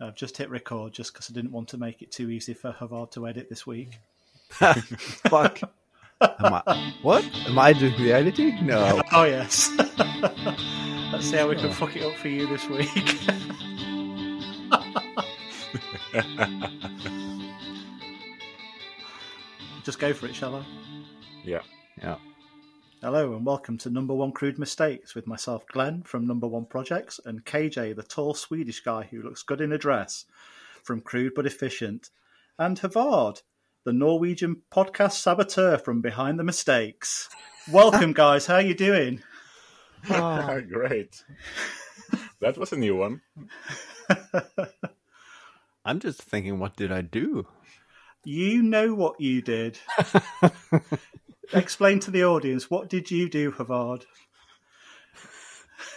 I've just hit record just because I didn't want to make it too easy for Haavard to edit this week. Fuck. Am I, what? Am I doing the editing? No. Oh, yes. Let's see how we can fuck it up for you this week. just go for it, shall I? Yeah. Yeah. Hello and welcome to Number One Crude Mistakes with myself, Glenn from Number One Projects, and KJ, the tall Swedish guy who looks good in a dress from Crude but Efficient, and Haavard, the Norwegian podcast saboteur from Behind the Mistakes. Welcome, guys. How are you doing? Oh, Great. that was a new one. I'm just thinking, what did I do? You know what you did. Explain to the audience what did you do, Haavard?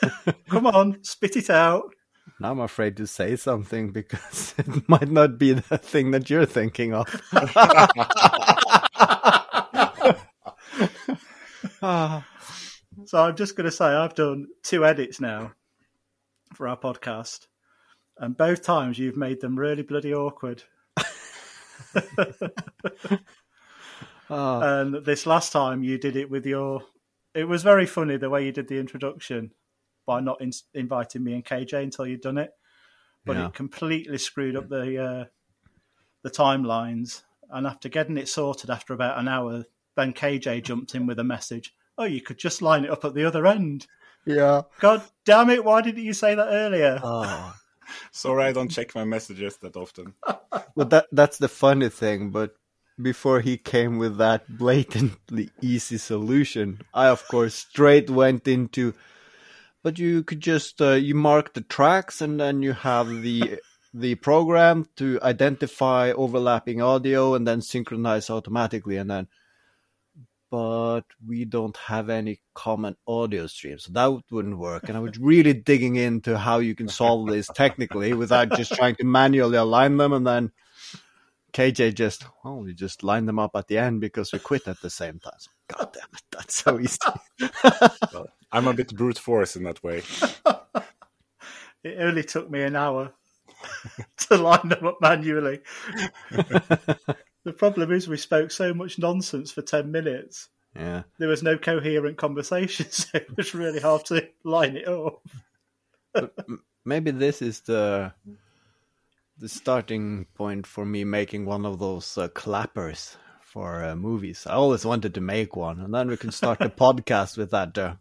Come on, spit it out. Now I'm afraid to say something because it might not be the thing that you're thinking of. So I'm just going to say I've done two edits now for our podcast, and both times you've made them really bloody awkward. Ah, And this last time you did it with your, it was very funny the way you did the introduction by not in- inviting me and KJ until you'd done it, but Yeah. it completely screwed up the uh, the timelines. And after getting it sorted after about an hour, then KJ jumped in with a message. Oh, you could just line it up at the other end. yeah. God damn it! Why didn't you say that earlier? Ah. Sorry, I don't check my messages that often. Well, that that's the funny thing. But before he came with that blatantly easy solution, I of course straight went into. But you could just uh, you mark the tracks, and then you have the the program to identify overlapping audio, and then synchronize automatically, and then. But we don't have any common audio streams, so that wouldn't work. And I was really digging into how you can solve this technically without just trying to manually align them, and then KJ just, well, we just line them up at the end because we quit at the same time. So, God damn it, that's so easy. Well, I'm a bit brute force in that way. It only took me an hour to line them up manually. the problem is we spoke so much nonsense for 10 minutes. yeah. There was no coherent conversation, so it was really hard to line it up. Maybe this is the the starting point for me making one of those uh, clappers for uh, movies. I always wanted to make one, and then we can start the podcast with that. Uh,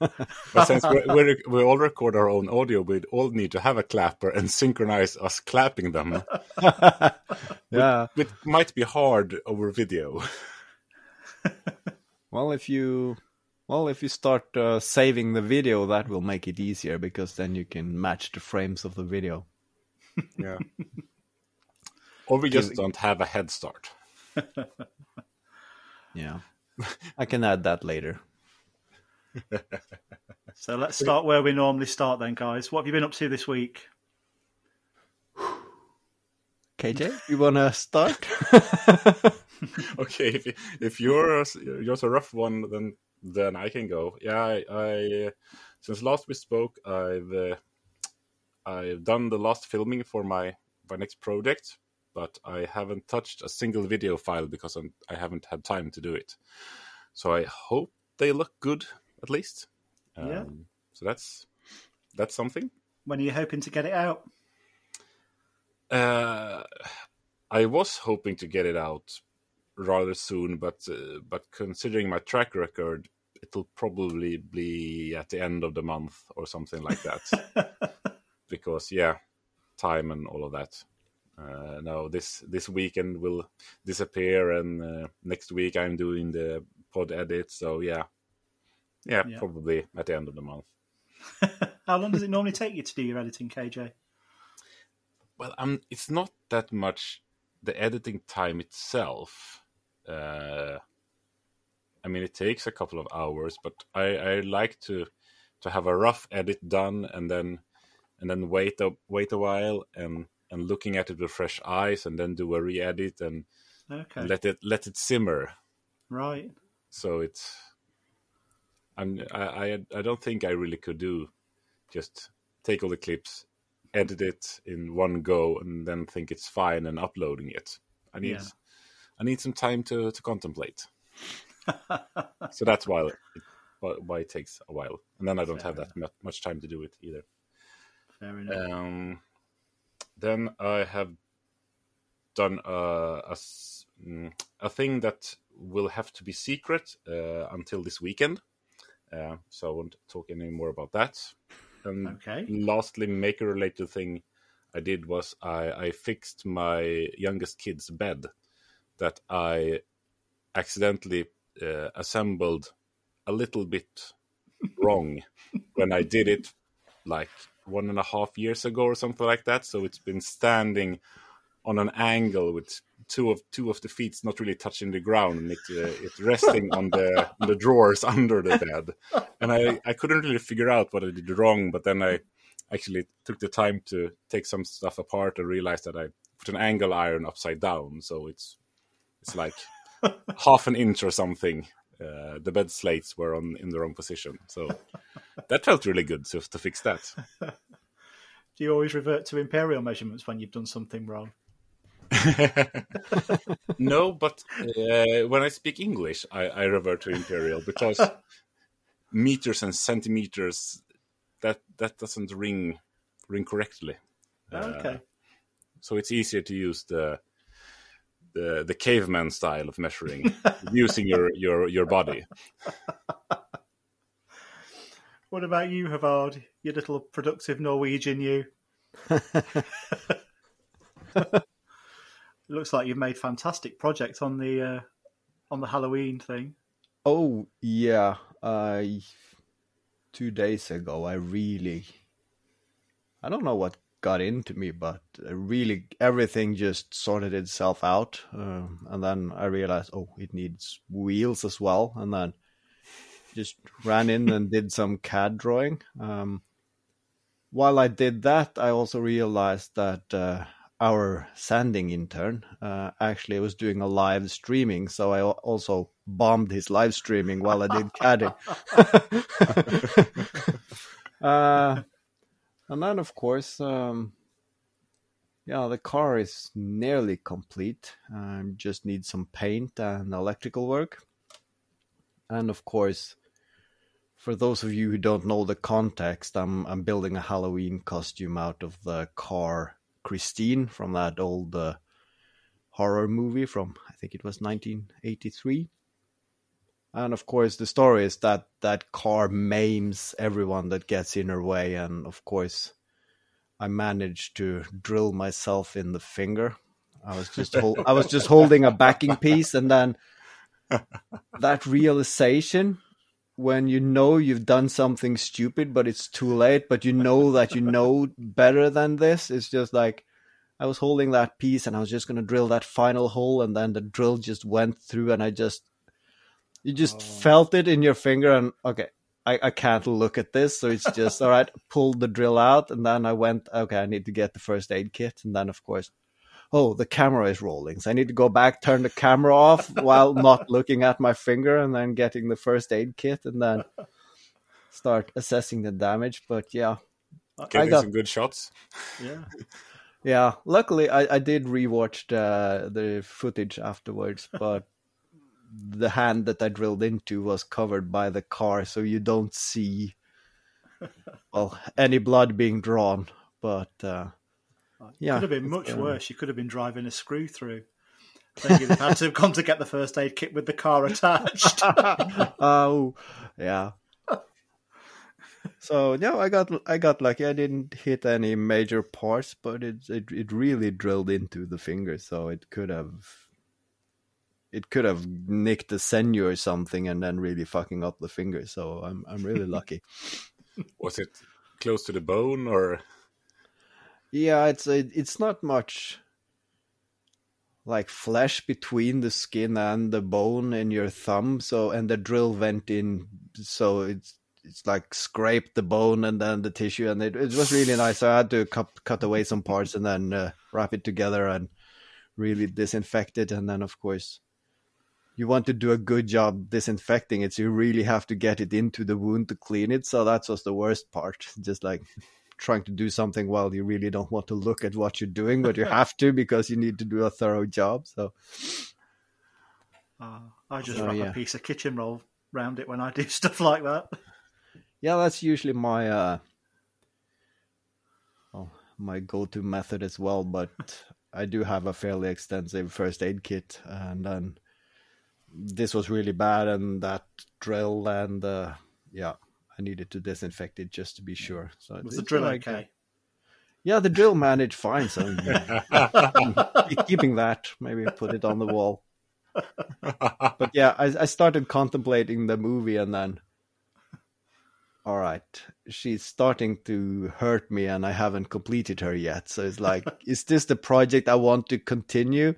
But since we're, we're, we all record our own audio, we all need to have a clapper and synchronize us clapping them. yeah. It might be hard over video. Well, if you well, if you start uh, saving the video, that will make it easier because then you can match the frames of the video. Yeah. or we just don't have a head start. Yeah, I can add that later. So let's start where we normally start then, guys. What have you been up to this week? KJ, you wanna start? okay, if you- if you're you're a rough one, then then I can go. Yeah, I, I uh, since last we spoke, I've uh, I've done the last filming for my my next project, but I haven't touched a single video file because I'm, I haven't had time to do it. So I hope they look good at least. Yeah. Um, So that's that's something. When are you hoping to get it out? Uh, I was hoping to get it out rather soon, but uh, but considering my track record, it'll probably be at the end of the month or something like that. because yeah, time and all of that. Uh, no, this this weekend will disappear, and uh, next week I'm doing the pod edit. So yeah, yeah, Yeah. probably at the end of the month. How long does it normally take you to do your editing, KJ? Well, um, it's not that much the editing time itself. Uh, I mean, it takes a couple of hours, but I, I like to to have a rough edit done and then and then wait a wait a while and and looking at it with fresh eyes and then do a re-edit and Okay. let it let it simmer. right. So it's I'm I, I I don't think I really could do just take all the clips, edit it in one go and then think it's fine and uploading it. I need Yeah. I need some time to to contemplate. so that's why it, why it takes a while, and then I don't Fair have that much time to do it either. Fair enough. Um, then I have done a, a mm, a thing that will have to be secret uh, until this weekend. Uh, so I won't talk any more about that. And okay. lastly, maker related thing I did was I, I fixed my youngest kid's bed that I accidentally uh, assembled a little bit wrong when I did it like one and a half years ago or something like that. So it's been standing on an angle with two of two of the feet not really touching the ground and it uh, it resting on the on the drawers under the bed. And I I couldn't really figure out what I did wrong, but then I actually took the time to take some stuff apart and realized that I put an angle iron upside down, so it's it's like half an inch or something. Uh, the bed slates were on in the wrong position, so that felt really good to to fix that. Do you always revert to imperial measurements when you've done something wrong? no, but uh, when I speak English, I, I revert to imperial because meters and centimeters that that doesn't ring ring correctly. Uh, okay. so it's easier to use the the the caveman style of measuring using your your your body. What about you, Haavard? Your little productive Norwegian, you. It looks like you've made fantastic projects on the uh, on the Halloween thing. Oh yeah, uh, two days ago I really, I don't know what got into me, but uh, really everything just sorted itself out, um, and then I realized, oh, it needs wheels as well, and then just ran in and did some CAD drawing. Um, while I did that, I also realized that uh, our sanding intern uh, actually was doing a live streaming, so I also bombed his live streaming while I did CADing. uh, and then, of course, um, yeah, the car is nearly complete. Um, just need some paint and electrical work. And of course, for those of you who don't know the context, I'm I'm building a Halloween costume out of the car Christine from that old uh, horror movie from I think it was 1983. And of course, the story is that that car maims everyone that gets in her way, and of course, I managed to drill myself in the finger. I was just hol- I was just holding a backing piece, and then that realization when you know you've done something stupid, but it's too late, but you know that you know better than this. It's just like I was holding that piece and I was just going to drill that final hole, and then the drill just went through, and I just, you just Oh. felt it in your finger, and okay. I, I can't look at this, so it's just all right. Pulled the drill out, and then I went. Okay, I need to get the first aid kit, and then of course, oh, the camera is rolling, so I need to go back, turn the camera off while not looking at my finger, and then getting the first aid kit, and then start assessing the damage. But yeah, uh, I got some good shots. Yeah. yeah. Luckily, I, I did rewatch the the footage afterwards, but the hand that I drilled into was covered by the car, so you don't see well any blood being drawn. But uh, yeah, could have been much uh, worse. You could have been driving a screw through. Then you'd have had to have gone to get the first aid kit with the car attached. oh, yeah. So no, I got I got lucky. I didn't hit any major parts, but it it it really drilled into the finger, so it could have it could have nicked the sinew or something, and then really fucking up the finger. So I'm I'm really lucky. Was it close to the bone or? Yeah, it's a, it's not much like flesh between the skin and the bone in your thumb. So and the drill went in, so it's it's like scraped the bone and then the tissue, and it, it was really nice. So I had to cut cut away some parts and then uh, wrap it together and really disinfect it, and then of course. You want to do a good job disinfecting it, so you really have to get it into the wound to clean it. So that was the worst part. Just like trying to do something while you really don't want to look at what you're doing, but you have to because you need to do a thorough job. So Uh, I just So, wrap yeah. a piece of kitchen roll round it when I do stuff like that. yeah, that's usually my uh, well, my go-to method as well. But I do have a fairly extensive first aid kit, and then this was really bad, and that drill, and uh, yeah, I needed to disinfect it just to be sure. So Was the drill like, uh, okay? Yeah, the drill managed fine. So keeping that, maybe put it on the wall. But yeah, I, I started contemplating the movie, and then, all right, she's starting to hurt me, and I haven't completed her yet. So it's like, is this the project I want to continue?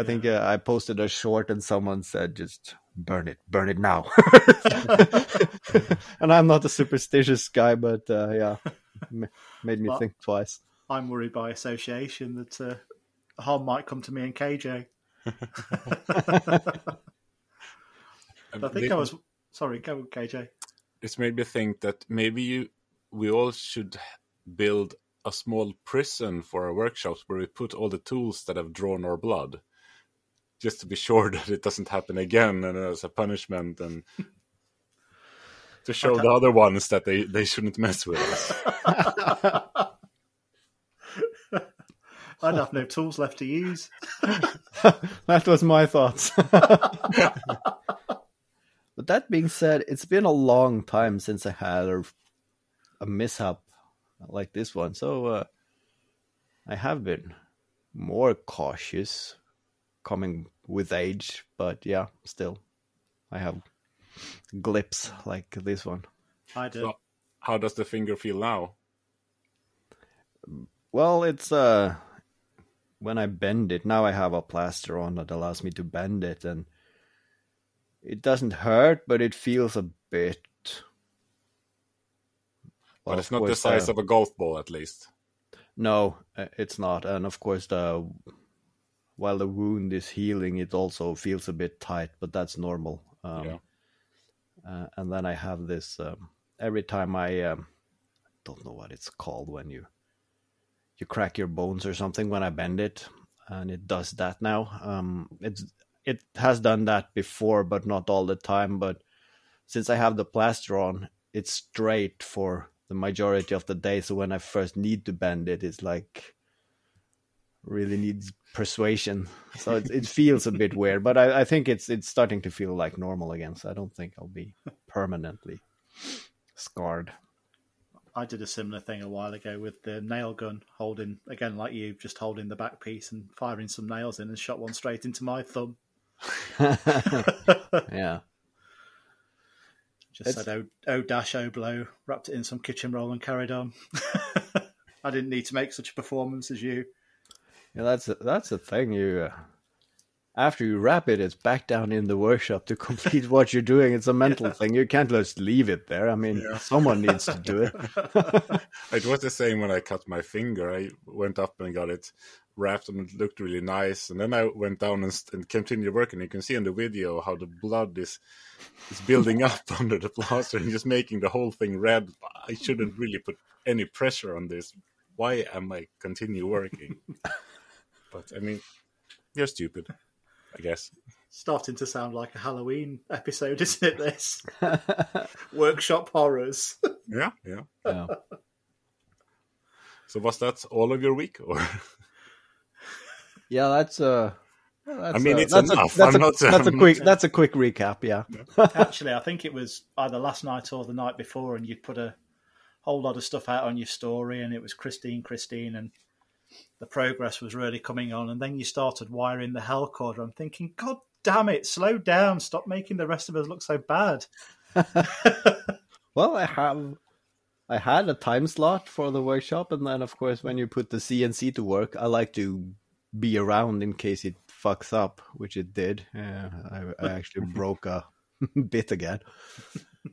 I think uh, I posted a short, and someone said, just burn it, burn it now. and I'm not a superstitious guy, but uh, yeah, m- made me Well, think twice. I'm worried by association that uh, harm might come to me and KJ. I think I was sorry. Go KJ. It's made me think that maybe you, we all should build a small prison for our workshops where we put all the tools that have drawn our blood, just to be sure that it doesn't happen again, and as a punishment, and to show Okay. the other ones that they they shouldn't mess with us. I'd have no tools left to use. that was my thoughts. but that being said, it's been a long time since I had a, a mishap like this one, so uh, I have been more cautious coming with age. But yeah, still, I have glips like this one. I do. So, how does the finger feel now? Well, it's uh when I bend it, now I have a plaster on that allows me to bend it and it doesn't hurt, but it feels a bit But it's of not the size uh, of a golf ball, at least. No, uh, it's not. And of course the while the wound is healing, it also feels a bit tight, but that's normal. Um, Yeah. uh, and then I have this um, every time I um, don't know what it's called when you you crack your bones or something when I bend it, and it does that now. Um, it's it has done that before, but not all the time. But since I have the plaster on, it's straight for the majority of the day. So when I first need to bend it, it's like really needs persuasion. So it, it feels a bit weird, but I, I think it's it's starting to feel like normal again. So I don't think I'll be permanently scarred. I did a similar thing a while ago with the nail gun, holding again like you, just holding the back piece and firing some nails in, and shot one straight into my thumb. yeah. Just It's- said "oh, oh dash oh blow," wrapped it in some kitchen roll and carried on. I didn't need to make such a performance as you. Yeah, that's that's the thing. You uh, after you wrap it, it's back down in the workshop to complete what you're doing. It's a mental thing. You can't just leave it there. I mean, someone needs to do it. It was the same when I cut my finger. I went up and got it wrapped and it looked really nice. And then I went down and, and continued working. You can see in the video how the blood is is building up under the plaster and just making the whole thing red. I shouldn't really put any pressure on this. Why am I continue working? But I mean, you're stupid, I guess. Starting to sound like a Halloween episode, isn't it? This workshop horrors. Yeah, yeah. Yeah. So was that all of your week, or Yeah, that's uh that's, I mean, uh, it's that's enough. A, that's, I'm a, not- that's a I'm quick not- that's a quick recap. Yeah, Actually, I think it was either last night or the night before, and you'd put a whole lot of stuff out on your story, and it was Christine, Christine, and the progress was really coming on. And then you started wiring the hell cord. I'm thinking, God damn it, slow down, stop making the rest of us look so bad. Well, I have. I had a time slot for the workshop, and then of course, when you put the CNC to work, I like to be around in case it fucks up, which it did. Uh, I, I actually broke a bit again.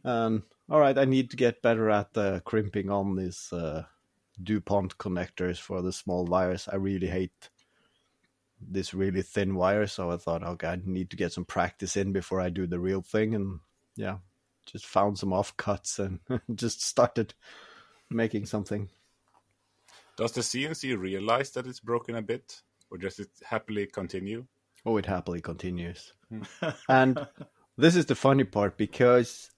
Um, all right, I need to get better at uh, crimping on this uh, DuPont connectors for the small wires. I really hate this really thin wire, so I thought, okay, I need to get some practice in before I do the real thing, and yeah, just found some offcuts and just started making something. Does the CNC realize that it's broken a bit, or does it happily continue? Oh, it happily continues. Hmm. and this is the funny part because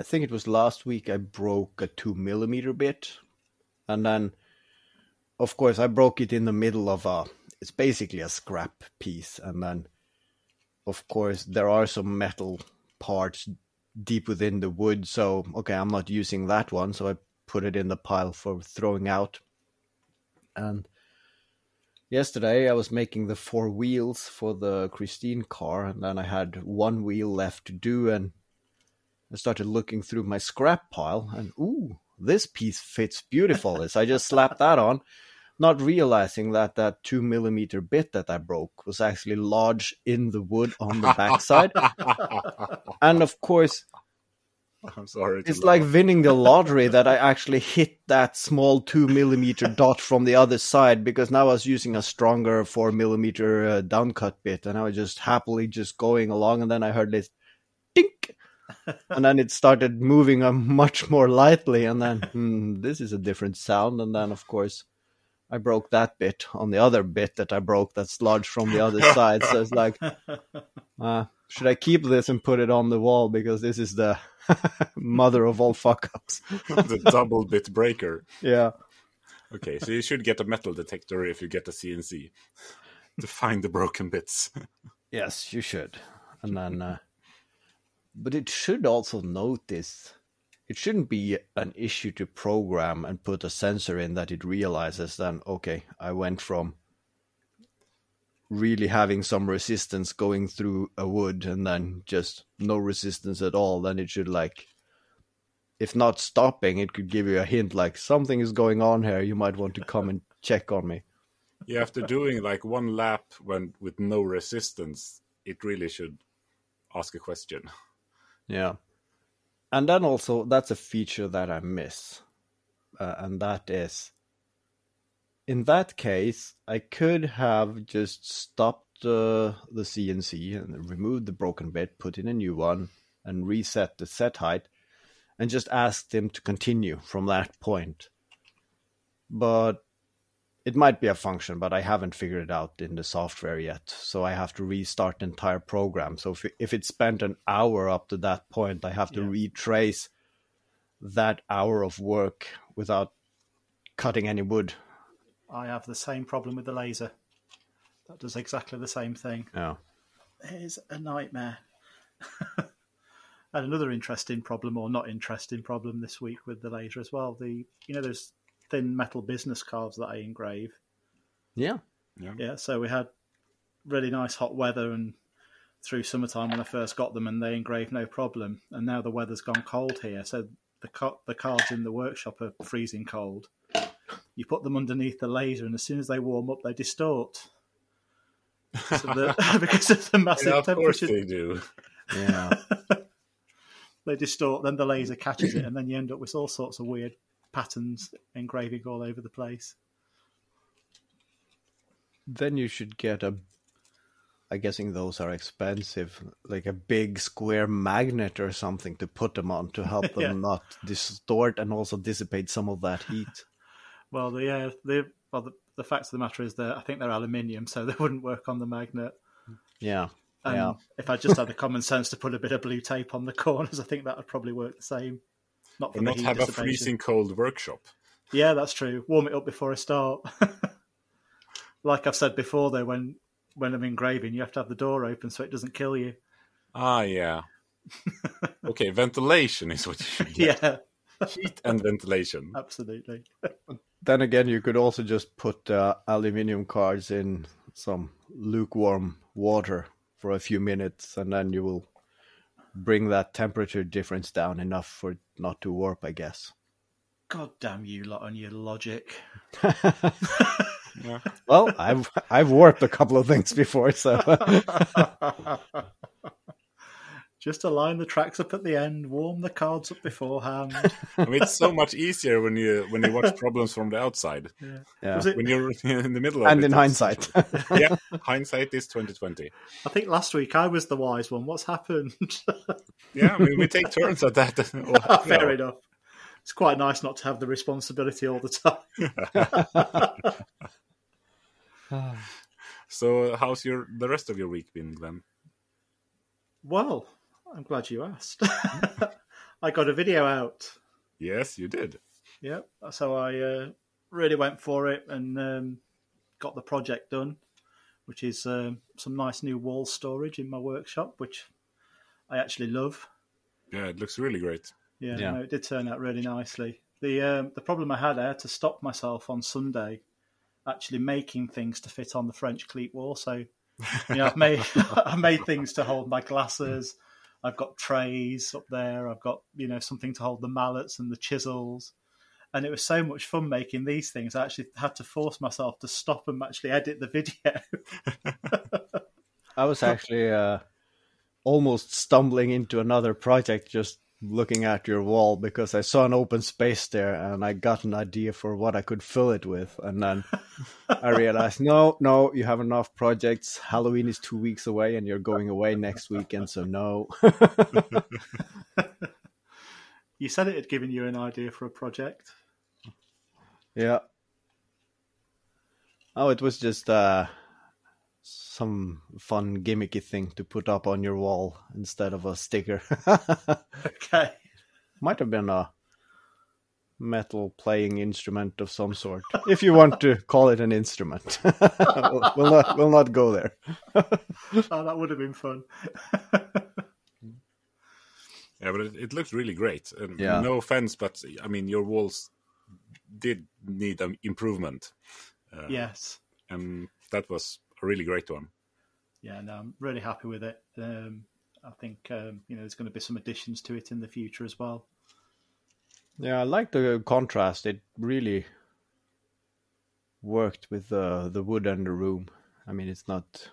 I think it was last week I broke a two millimeter bit, and then, of course, I broke it in the middle of a. It's basically a scrap piece, and then, of course, there are some metal parts deep within the wood. So, okay, I'm not using that one, so I put it in the pile for throwing out. And yesterday I was making the four wheels for the Christine car, and then I had one wheel left to do, and I started looking through my scrap pile, and ooh, this piece fits beautiful. so I just slapped that on, not realizing that that two millimeter bit that I broke was actually lodged in the wood on the backside. and of course, I'm sorry. It's like winning the lottery that I actually hit that small two millimeter dot from the other side because now I was using a stronger four millimeter uh, downcut bit and I was just happily just going along and then I heard this dink and then it started moving uh, much more lightly and then hmm, this is a different sound and then of course I broke that bit on the other bit that I broke that's lodged from the other side so it's like uh, should I keep this and put it on the wall because this is the mother of all fuck ups. the double bit breaker. Yeah. Okay, so you should get a metal detector if you get a CNC to find the broken bits. yes, you should. And then, uh, but it should also notice it shouldn't be an issue to program and put a sensor in that it realizes then, okay, I went from really having some resistance going through a wood and then just no resistance at all, then it should like if not stopping, it could give you a hint like something is going on here. You might want to come and check on me. Yeah, after doing like one lap when with no resistance, it really should ask a question. Yeah, and then also that's a feature that I miss, uh, and that is in that case, I could have just stopped uh, the CNC and removed the broken bit, put in a new one, and reset the set height, and just asked him to continue from that point. But it might be a function, but I haven't figured it out in the software yet. So I have to restart the entire program. So if, if it spent an hour up to that point, I have to yeah. retrace that hour of work without cutting any wood I have the same problem with the laser. That does exactly the same thing. Yeah. It is a nightmare. and another interesting problem, or not interesting problem, this week with the laser as well. The you know those thin metal business cards that I engrave. Yeah. Yeah. Yeah. So we had really nice hot weather and through summertime when I first got them, and they engraved no problem. And now the weather's gone cold here, so the the cards in the workshop are freezing cold you put them underneath the laser, and as soon as they warm up, they distort. So the, because of the massive yeah, of temperature. they do. Yeah. they distort, then the laser catches it, and then you end up with all sorts of weird patterns engraving all over the place. Then you should get a. I'm guessing those are expensive, like a big square magnet or something to put them on to help them yeah. not distort and also dissipate some of that heat. Well, the yeah, the well, the, the fact of the matter is that I think they're aluminium, so they wouldn't work on the magnet. Yeah. And yeah. if I just had the common sense to put a bit of blue tape on the corners, I think that would probably work the same. Not for not have a freezing cold workshop. Yeah, that's true. Warm it up before I start. like I've said before, though, when when I'm engraving, you have to have the door open so it doesn't kill you. Ah, yeah. okay, ventilation is what you should get. Yeah. Heat and ventilation. Absolutely then again, you could also just put uh, aluminium cards in some lukewarm water for a few minutes, and then you will bring that temperature difference down enough for it not to warp, I guess. God damn you lot on your logic. yeah. Well, I've I've warped a couple of things before, so just align the tracks up at the end, warm the cards up beforehand. I mean, it's so much easier when you when you watch problems from the outside. Yeah. yeah. It, when you're in the middle of and it. in hindsight. yeah, hindsight is twenty twenty. I think last week I was the wise one. What's happened? yeah, I mean, we take turns at that. Ah, fair enough. it's quite nice not to have the responsibility all the time. so, how's your the rest of your week been, Glenn? well, I'm glad you asked. I got a video out. Yes, you did. Yeah, so I uh, really went for it and um, got the project done, which is um, some nice new wall storage in my workshop, which I actually love. Yeah, it looks really great. Yeah, Yeah. No, it did turn out really nicely. The um, the problem I had, I had to stop myself on Sunday actually making things to fit on the French cleat wall. So, you know, I've made I made things to hold my glasses. I've got trays up there. I've got you know something to hold the mallets and the chisels. And it was so much fun making these things. I actually had to force myself to stop and actually edit the video. I was actually uh, almost stumbling into another project just looking at your wall because I saw an open space there and I got an idea for what I could fill it with. And then I realized, no, no, you have enough projects. Halloween is two weeks away and you're going away next weekend, so no. you said it had given you an idea for a project. yeah. Oh, it was just uh, some fun gimmicky thing to put up on your wall instead of a sticker. Okay. Might have been a metal playing instrument of some sort, if you want to call it an instrument. we'll, we'll not we'll not go there. Oh, that would have been fun. Yeah, but it, it looks really great. And Yeah. No offense, but I mean your walls did need an improvement, uh, yes. and that was a really great one. Yeah, no, I'm really happy with it. Um, I think um, you know there's going to be some additions to it in the future as well. Yeah, I like the contrast. It really worked with the the wood and the room. I mean, it's not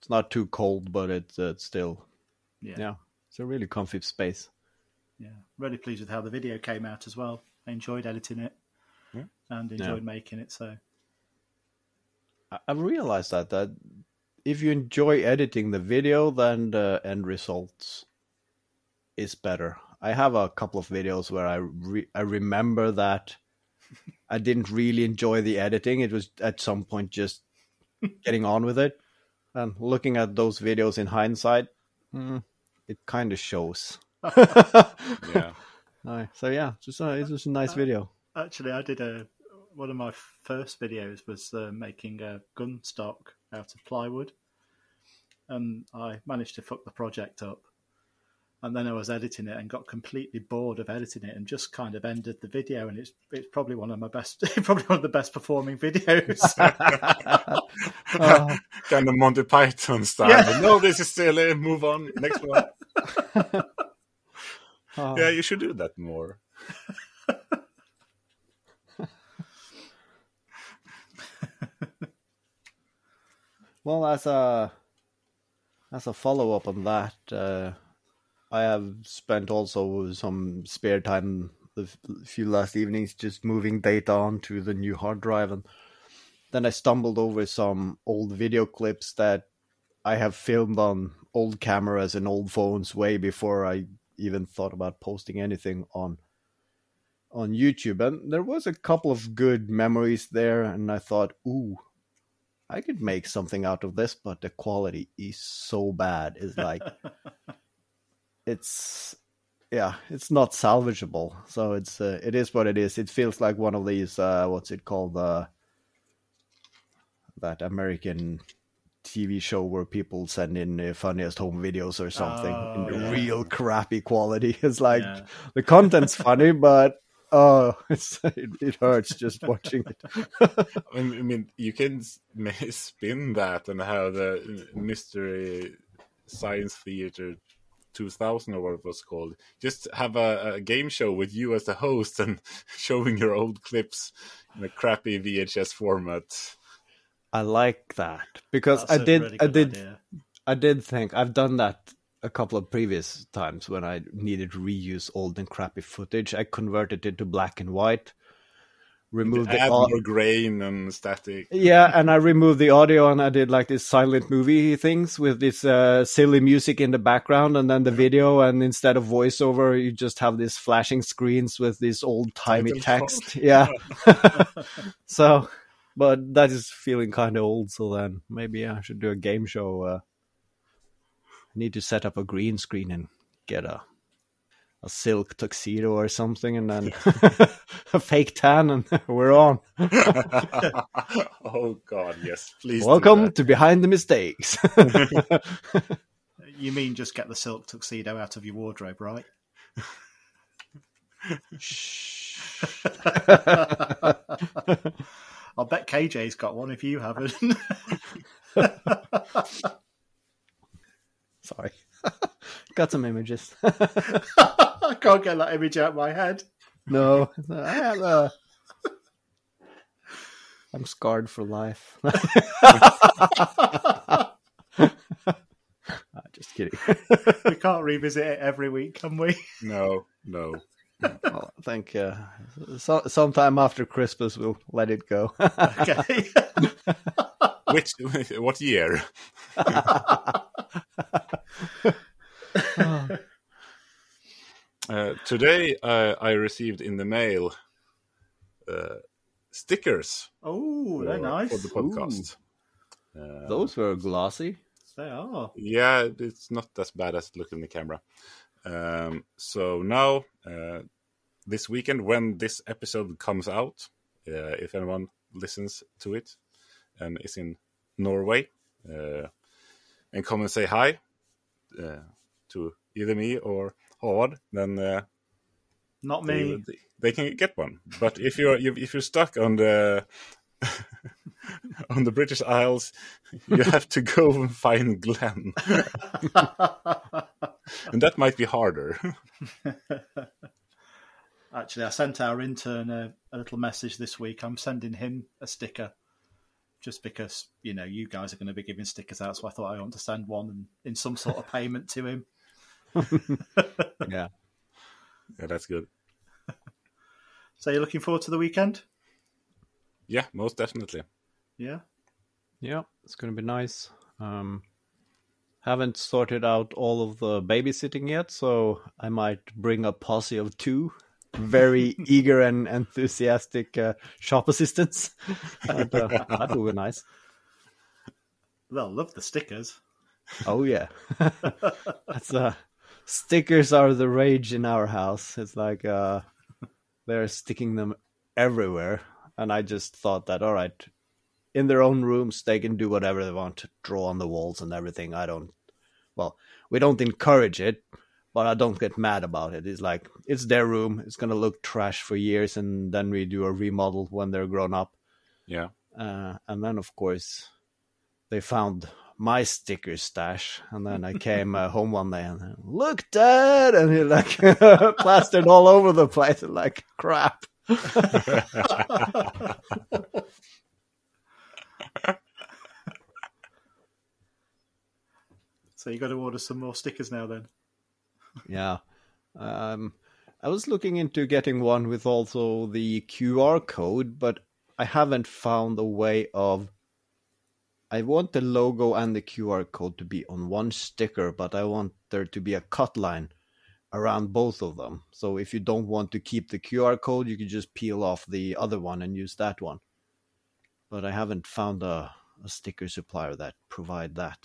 it's not too cold, but it's, uh, it's still Yeah, yeah, it's a really comfy space. yeah. Really pleased with how the video came out as well. I enjoyed editing it Yeah. and enjoyed making it. So I- I've realized that that if you enjoy editing the video, then the end results is better. I have a couple of videos where I re- I remember that I didn't really enjoy the editing. It was at some point just getting on with it, and looking at those videos in hindsight, mm, it kind of shows. Yeah, Aye, so yeah, just uh, it was a nice video. actually, I did a one of my first videos was uh, making a gun stock out of plywood, and I managed to fuck the project up. And then I was editing it and got completely bored of editing it and just kind of ended the video. And it's it's probably one of my best, probably one of the best performing videos. Oh, kind of Monty Python style. Yeah. No, this is silly. Move on. Next one. oh. Yeah, you should do that more. Well, as a as a follow up on that, uh, I have spent also some spare time the few last evenings just moving data onto the new hard drive, and then I stumbled over some old video clips that I have filmed on old cameras and old phones way before I even thought about posting anything on on YouTube. And there was a couple of good memories there, and I thought, ooh, I could make something out of this, but the quality is so bad. It's like it's yeah, it's not salvageable. So it's uh, it is what it is. It feels like one of these uh, what's it called uh, that American TV show where people send in the funniest home videos or something Oh, in yeah. real crappy quality. It's like Yeah. the content's funny, but oh, it's it, it hurts just watching it. I mean, I mean, you can spin that and have the mystery science theater 2000 or what it was called. Just have a, a game show with you as the host and showing your old clips in a crappy VHS format. I like that because That's I a did really I did idea. I did think I've done that a couple of previous times when I needed to reuse old and crappy footage. I converted it to black and white, removed the more grain and static. yeah, and I removed the audio and I did like this silent movie things with this uh, silly music in the background and then the video. And instead of voiceover, you just have these flashing screens with this old timey text. Yeah. so, but that is feeling kind of old. So then maybe I should do a game show. Uh, I need to set up a green screen and get a a silk tuxedo or something, and then a fake tan, and we're on. oh God, yes, please. Welcome to Behind the Mistakes. You mean just get the silk tuxedo out of your wardrobe, right? Shh. I'll bet KJ's got one if you haven't. Sorry, got some images. I can't get that image out of my head. no, I have a. I'm scarred for life. Ah, just kidding. We can't revisit it every week, can we? No, no. Well, I think uh, so, sometime after Christmas we'll let it go. Okay. Which what year? Uh, today uh, I received in the mail uh, stickers oh, for, they're nice. for the podcast. Uh, Those were glossy. They are. Yeah, it's not as bad as it looked in the camera. Um, so now, uh, this weekend, when this episode comes out, uh, if anyone listens to it and is in Norway, uh, and come and say hi uh, to either me or Haavard, then uh, Not they, me. they can get one. But if you're if you're stuck on the on the British Isles, you have to go and find Glenn, and that might be harder. Actually, I sent our intern a, a little message this week. I'm sending him a sticker just because, you know, you guys are going to be giving stickers out. So I thought I want to send one and, in some sort of payment to him. Yeah. Yeah, that's good. So you're looking forward to the weekend? Yeah, most definitely. Yeah. Yeah, it's gonna be nice. Um, haven't sorted out all of the babysitting yet, so I might bring a posse of two very eager and enthusiastic uh, shop assistants. and, uh, that would be nice. They'll love the stickers. Oh yeah, that's uh, stickers are the rage in our house. It's like uh, they're sticking them everywhere, and I just thought that all right, in their own rooms they can do whatever they want, to draw on the walls and everything. I don't. Well, we don't encourage it, but I don't get mad about it. It's like it's their room. It's gonna look trash for years, and then we do a remodel when they're grown up. Yeah, Uh, and then, of course, they found my sticker stash. And then I came uh, home one day and look, Dad, and he like plastered all over the place. and Like crap. So you got to order some more stickers now then. Yeah. Um, I was looking into getting one with also the QR code, but I haven't found a way of. I want the logo and the QR code to be on one sticker, but I want there to be a cut line around both of them. So if you don't want to keep the QR code, you can just peel off the other one and use that one. But I haven't found a, a sticker supplier that provide that.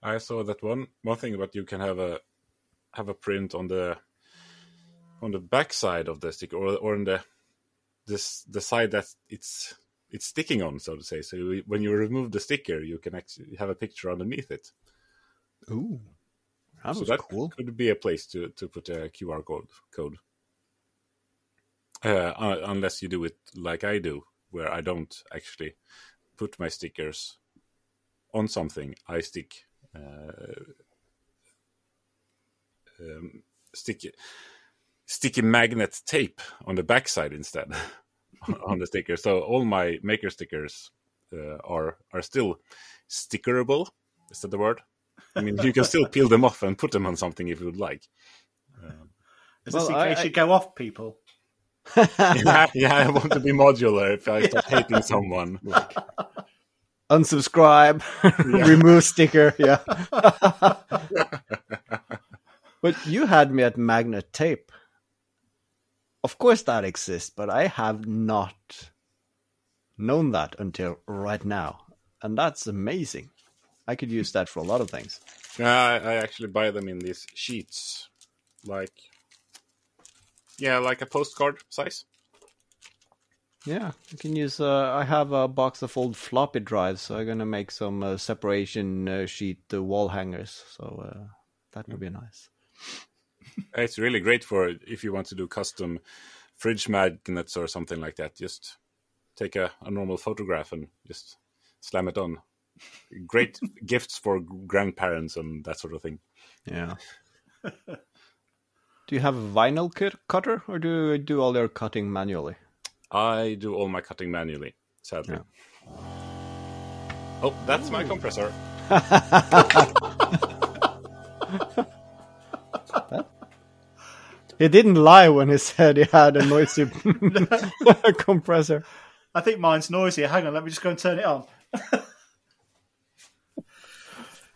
I saw that one one thing about you can have a have a print on the on the back side of the sticker or or on the this the side that it's it's sticking on, so to say. So when you remove the sticker, you can actually have a picture underneath it. Ooh, that so that cool. could be a place to, to put a QR code. code. Uh, unless you do it like I do, where I don't actually put my stickers on something. I stick uh, um, sticky sticky magnet tape on the backside instead on the sticker. So all my maker stickers uh, are are still stickerable. Is that the word? I mean, you can still peel them off and put them on something if you would like. Is Well, this in I- case I- you go off people? yeah, yeah, I want to be modular if I start hating someone. like unsubscribe, remove sticker. Yeah. but you had me at magnet tape. Of course, that exists, but I have not known that until right now, and that's amazing. I could use that for a lot of things. Yeah, I, I actually buy them in these sheets, like yeah, like a postcard size. Yeah, you can use. Uh, I have a box of old floppy drives, so I'm gonna make some uh, separation uh, sheet uh, wall hangers. So uh, that would be nice. It's really great for if you want to do custom fridge magnets or something like that. Just take a, a normal photograph and just slam it on. Great gifts for grandparents and that sort of thing. Yeah. do you have a vinyl cut- cutter, or do you do all your cutting manually? I do all my cutting manually, sadly. Oh, that's my compressor. He didn't lie when he said he had a noisy compressor. I think mine's noisier. Hang on, let me just go and turn it on.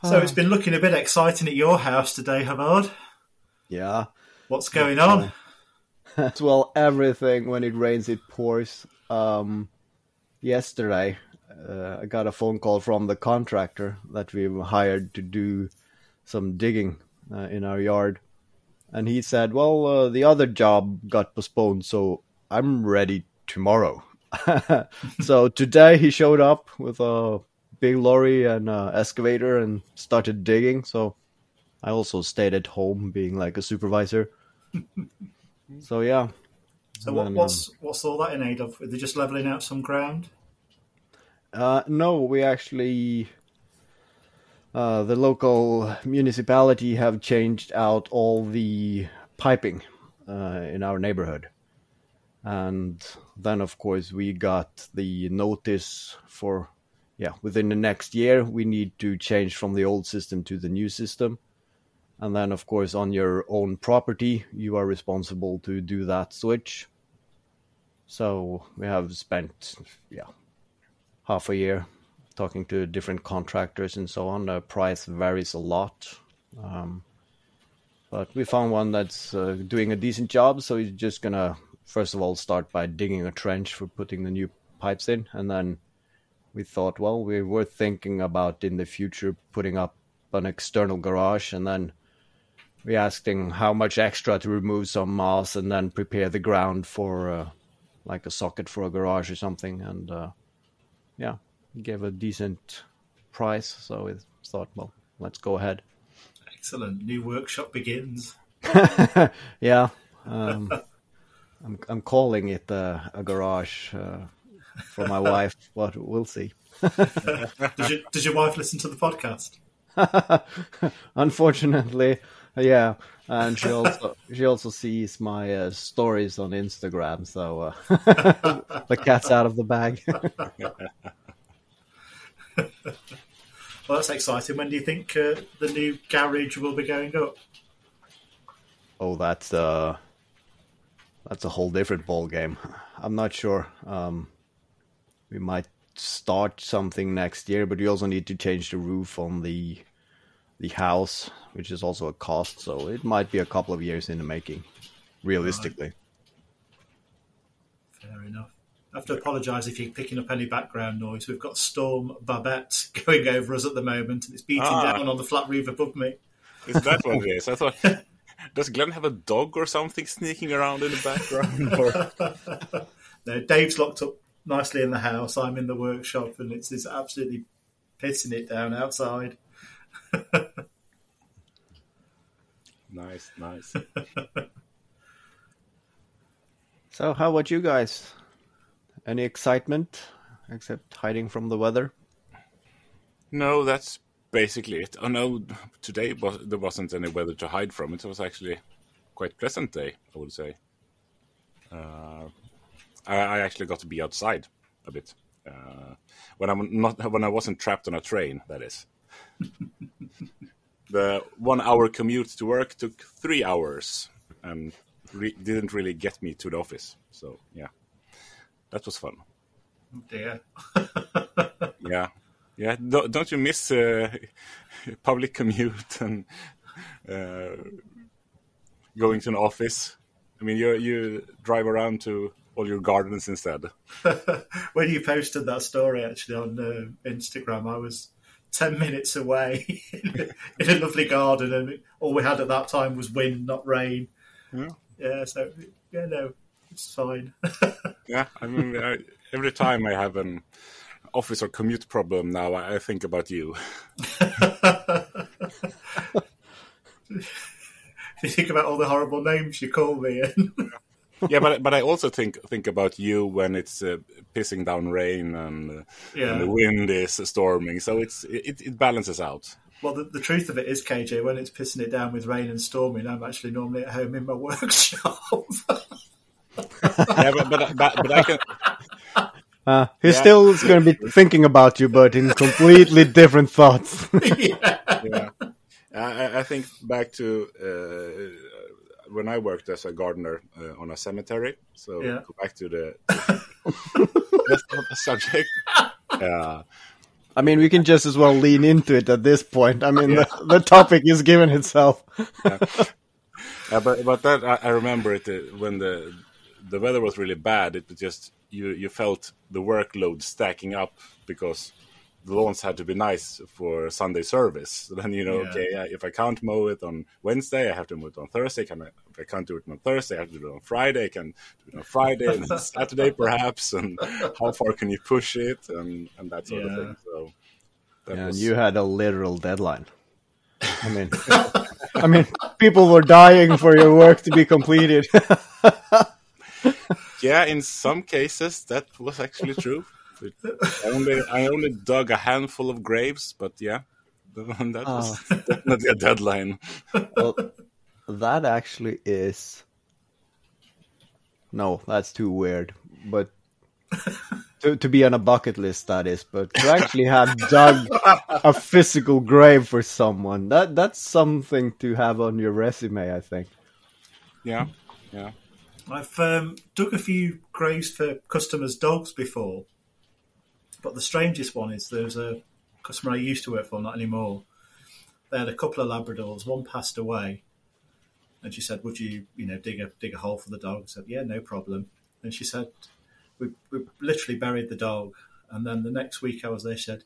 so it's been looking a bit exciting at your house today, Haavard. Yeah. What's going on? As well, everything when it rains, it pours. Um, yesterday, uh, I got a phone call from the contractor that we hired to do some digging uh, in our yard, and he said, "Well, uh, the other job got postponed, so I'm ready tomorrow." so today he showed up with a big lorry and uh, excavator and started digging. So I also stayed at home, being like a supervisor. so yeah. So what, then, what's what's all that in aid of? Are they just levelling out some ground? Uh, no, we actually, uh, the local municipality have changed out all the piping uh, in our neighborhood. And then, of course, we got the notice for, yeah, within the next year, we need to change from the old system to the new system. And then, of course, on your own property, you are responsible to do that switch. So we have spent, yeah, half a year talking to different contractors and so on. The price varies a lot. Um, but we found one that's uh, doing a decent job, so he's just gonna first of all start by digging a trench for putting the new pipes in, and then we thought, well, we were thinking about in the future putting up an external garage, and then we asked him how much extra to remove some moss and then prepare the ground for uh, like a socket for a garage or something, and uh, yeah, gave a decent price, so we thought, well, let's go ahead. Excellent. New workshop begins. yeah, um, I'm I'm calling it uh, a garage uh, for my wife, but we'll see. Does your, does your wife listen to the podcast? Unfortunately, yeah, and she also she also sees my uh, stories on Instagram, so uh, the cat's out of the bag. Well, that's exciting. When do you think uh, the new garage will be going up? oh, that's uh, that's a whole different ball game. I'm not sure. Um, we might start something next year, but we also need to change the roof on the the house, which is also a cost. So it might be a couple of years in the making, realistically. Fair enough. I have to apologise if you're picking up any background noise. We've got Storm Babette going over us at the moment, and it's beating Ah. down on the flat roof above me. Is that what it is? I thought. Does Glenn have a dog or something sneaking around in the background? Or... No, Dave's locked up nicely in the house. I'm in the workshop, and it's, it's absolutely pissing it down outside. nice, nice. So, how about you guys? Any excitement except hiding from the weather? No, that's basically it. Oh no, today was, there wasn't any weather to hide from. It was actually quite pleasant day, I would say. Uh, I, I actually got to be outside a bit uh, when I'm not when I wasn't trapped on a train. That is. the one hour commute to work took three hours, and re- didn't really get me to the office. So yeah, that was fun. Dear. Yeah, yeah. Don't, you miss uh, public commute and uh, going to an office? I mean, you you drive around to all your gardens instead. when you posted that story actually on uh, Instagram, I was ten minutes away in a lovely garden, and all we had at that time was wind, not rain. Yeah. Yeah, so yeah, no, it's fine. Yeah, I mean, I, every time I have an office or commute problem now, I, I think about you. you think about all the horrible names you call me, and yeah, but but I also think think about you when it's uh, pissing down rain and, uh, and the wind is storming. So it's it, it balances out. Well, the, the truth of it is, KJ, when it's pissing it down with rain and storming, I'm actually normally at home in my workshop. Yeah, but but, but, but I can. Uh, he Yeah. still going to be thinking about you, but in completely different thoughts. yeah. Yeah, I, I think back to uh, when I worked as a gardener uh, on a cemetery. So Yeah. go back to the, that's not the subject. Yeah. I mean, we can just as well lean into it at this point. I mean, the, the topic is given itself. But but that I, I remember it uh, when the the weather was really bad. It was just you you felt the workload stacking up because the lawns had to be nice for Sunday service. So then you know, Yeah. okay, if I can't mow it on Wednesday, I have to mow it on Thursday. Can I, if I can't do it on Thursday, I have to do it on Friday. I can do it on Friday and then Saturday perhaps. And how far can you push it and and that sort Yeah. of thing. So that And was you had a literal deadline. I mean, I mean, people were dying for your work to be completed. Yeah, in some cases that was actually true. I only I only dug a handful of graves, but yeah, that was ah. definitely a deadline. well, that actually is. No, that's too weird. But to to be on a bucket list, that is. But to actually have dug a physical grave for someone, that that's something to have on your resume. I think. Yeah, yeah. I've um, dug a few graves for customers' dogs before, but the strangest one is there's a customer I used to work for, not anymore. They had a couple of Labradors. One passed away, and she said, "Would you, you know, dig a dig a hole for the dog?" I said, "Yeah, no problem." And she said, "We we literally buried the dog." And then the next week I was there, she said,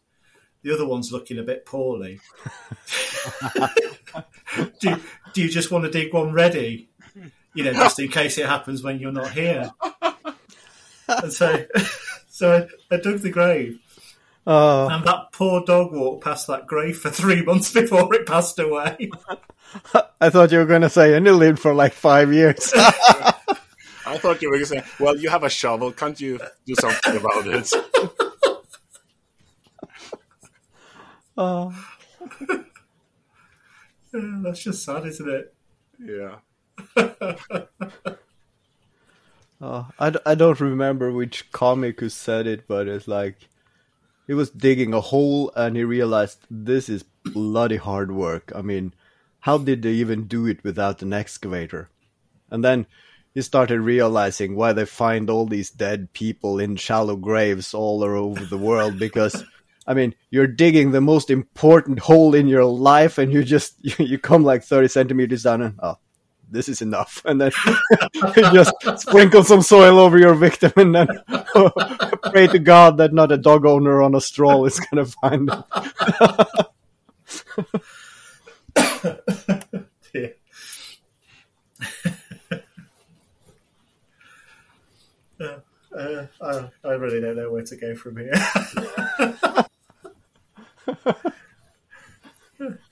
"The other one's looking a bit poorly. do do you just want to dig one ready?" You know, just in case it happens when you're not here. and so, so I, I dug the grave, Oh, and that poor dog walked past that grave for three months before it passed away. I thought you were going to say, and it lived for like five years. I thought you were going to say, "Well, you have a shovel. Can't you do something about it?" oh. Yeah, That's just sad, isn't it? Yeah. Oh, I, d- I don't remember which comic who said it, but it's like he was digging a hole and he realized this is bloody hard work. I mean, how did they even do it without an excavator? And then he started realizing why they find all these dead people in shallow graves all over the world because. I mean, you're digging the most important hole in your life, and you just you, you come like thirty centimeters down, and oh, this is enough. And then just sprinkle some soil over your victim and then pray to God that not a dog owner on a stroll is going to find it. Yeah. Uh, I, I really don't know where to go from here.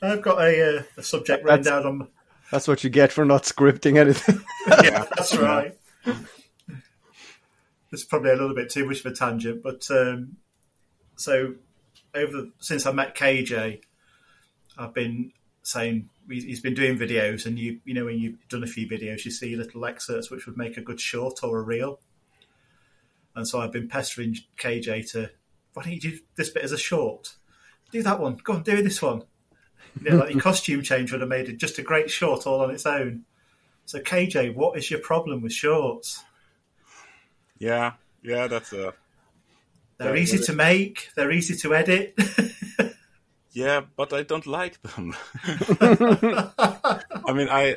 I've got a, uh, a subject written down on. That's what you get for not scripting anything. Yeah, that's right. It's probably a little bit too much of a tangent, but um, so over the, since I met KJ, I've been saying he- he's been doing videos, and you you know when you've done a few videos, you see little excerpts which would make a good short or a reel. And so I've been pestering KJ to, why don't you do this bit as a short? Do that one. Go on, do this one. You know, like your costume change would have made it just a great short all on its own. So KJ, what is your problem with shorts? Yeah, yeah, that's a They're Yeah, easy to make. They're easy to edit. yeah, but I don't like them. I mean, I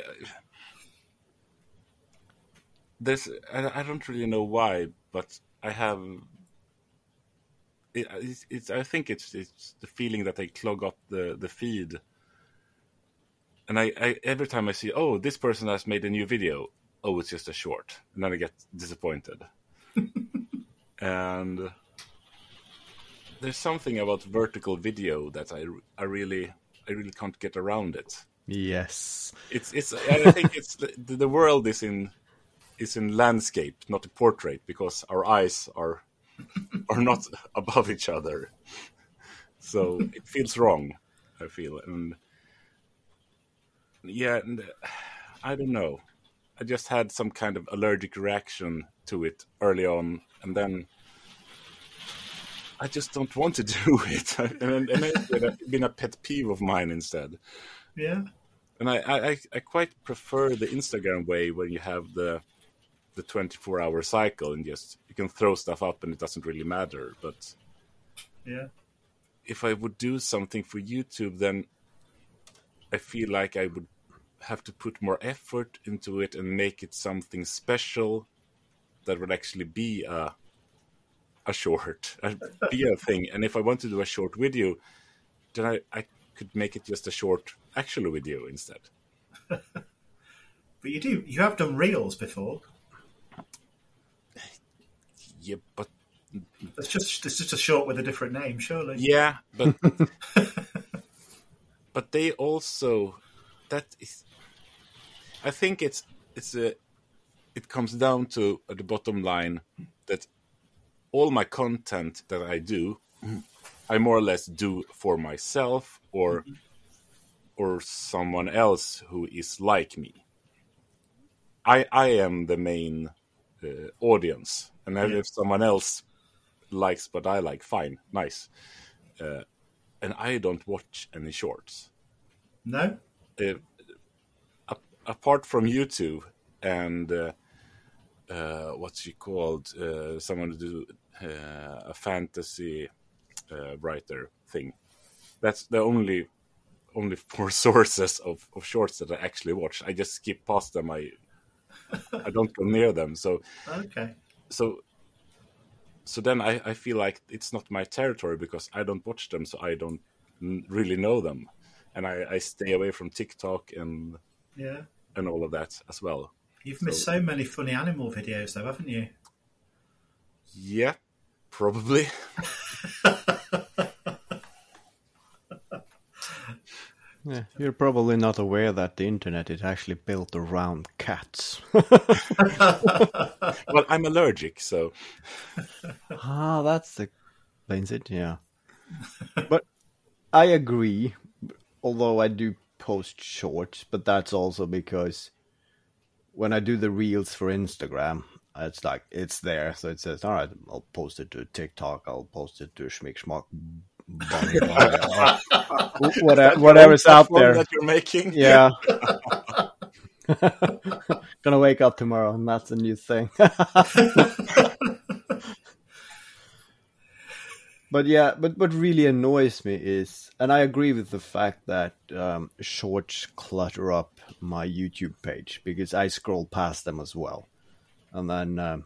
there's I, I don't really know why, but I have. It, uh, it's, it's I think it's it's the feeling that they clog up the the feed, and I, I every time I see oh this person has made a new video oh it's just a short. And then I get disappointed, and there's something about vertical video that I I really I really can't get around it. Yes. it's it's I think it's the, the world is in is in landscape, not a portrait, because our eyes are are not above each other. So it feels wrong. I feel and yeah, and uh, I don't know. I just had some kind of allergic reaction to it early on, and then I just don't want to do it. and, and it's been a, been a pet peeve of mine instead yeah. and I, I, I quite prefer the Instagram way when you have the the 24 hour cycle and just you can throw stuff up and it doesn't really matter. But Yeah. if I would do something for YouTube, then I feel like I would have to put more effort into it and make it something special that would actually be a a short, a, be a thing. And if I want to do a short video, then I, I could make it just a short actual video instead. But you do. You have done reels before. Yeah, but It's just it's just a short with a different name, surely. Yeah, but but they also that is. I think it's it's a it comes down to at the bottom line that all my content that I do, I more or less do for myself or or someone else who is like me. I I am the main uh, audience, and then Yeah. if someone else likes what I like, fine, nice. Uh, and I don't watch any shorts. No. Uh, apart from YouTube and uh, uh, what's she called? Uh, someone to do uh, a fantasy uh, writer thing. That's the only only four sources of, of shorts that I actually watch. I just skip past them. I I don't go near them. So Okay. So so then I, I feel like it's not my territory because I don't watch them, so I don't really know them, and I, I stay away from TikTok and Yeah. and all of that as well. You've missed so many funny animal videos, though, haven't you? Yeah, probably. Yeah, you're probably not aware that the internet is actually built around cats. well, I'm allergic, so ah, that's the explains it. Yeah, but I agree. Although I do post shorts, but that's also because when I do the reels for Instagram, it's like it's there, so it says, "All right, I'll post it to TikTok. I'll post it to Schmick Schmuck." Bunny, Bunny, whatever, whatever's out there. that you're making. Yeah. Gonna wake up tomorrow and that's a new thing. but yeah, but what really annoys me is, and I agree with the fact that um, shorts clutter up my YouTube page because I scroll past them as well. And then um,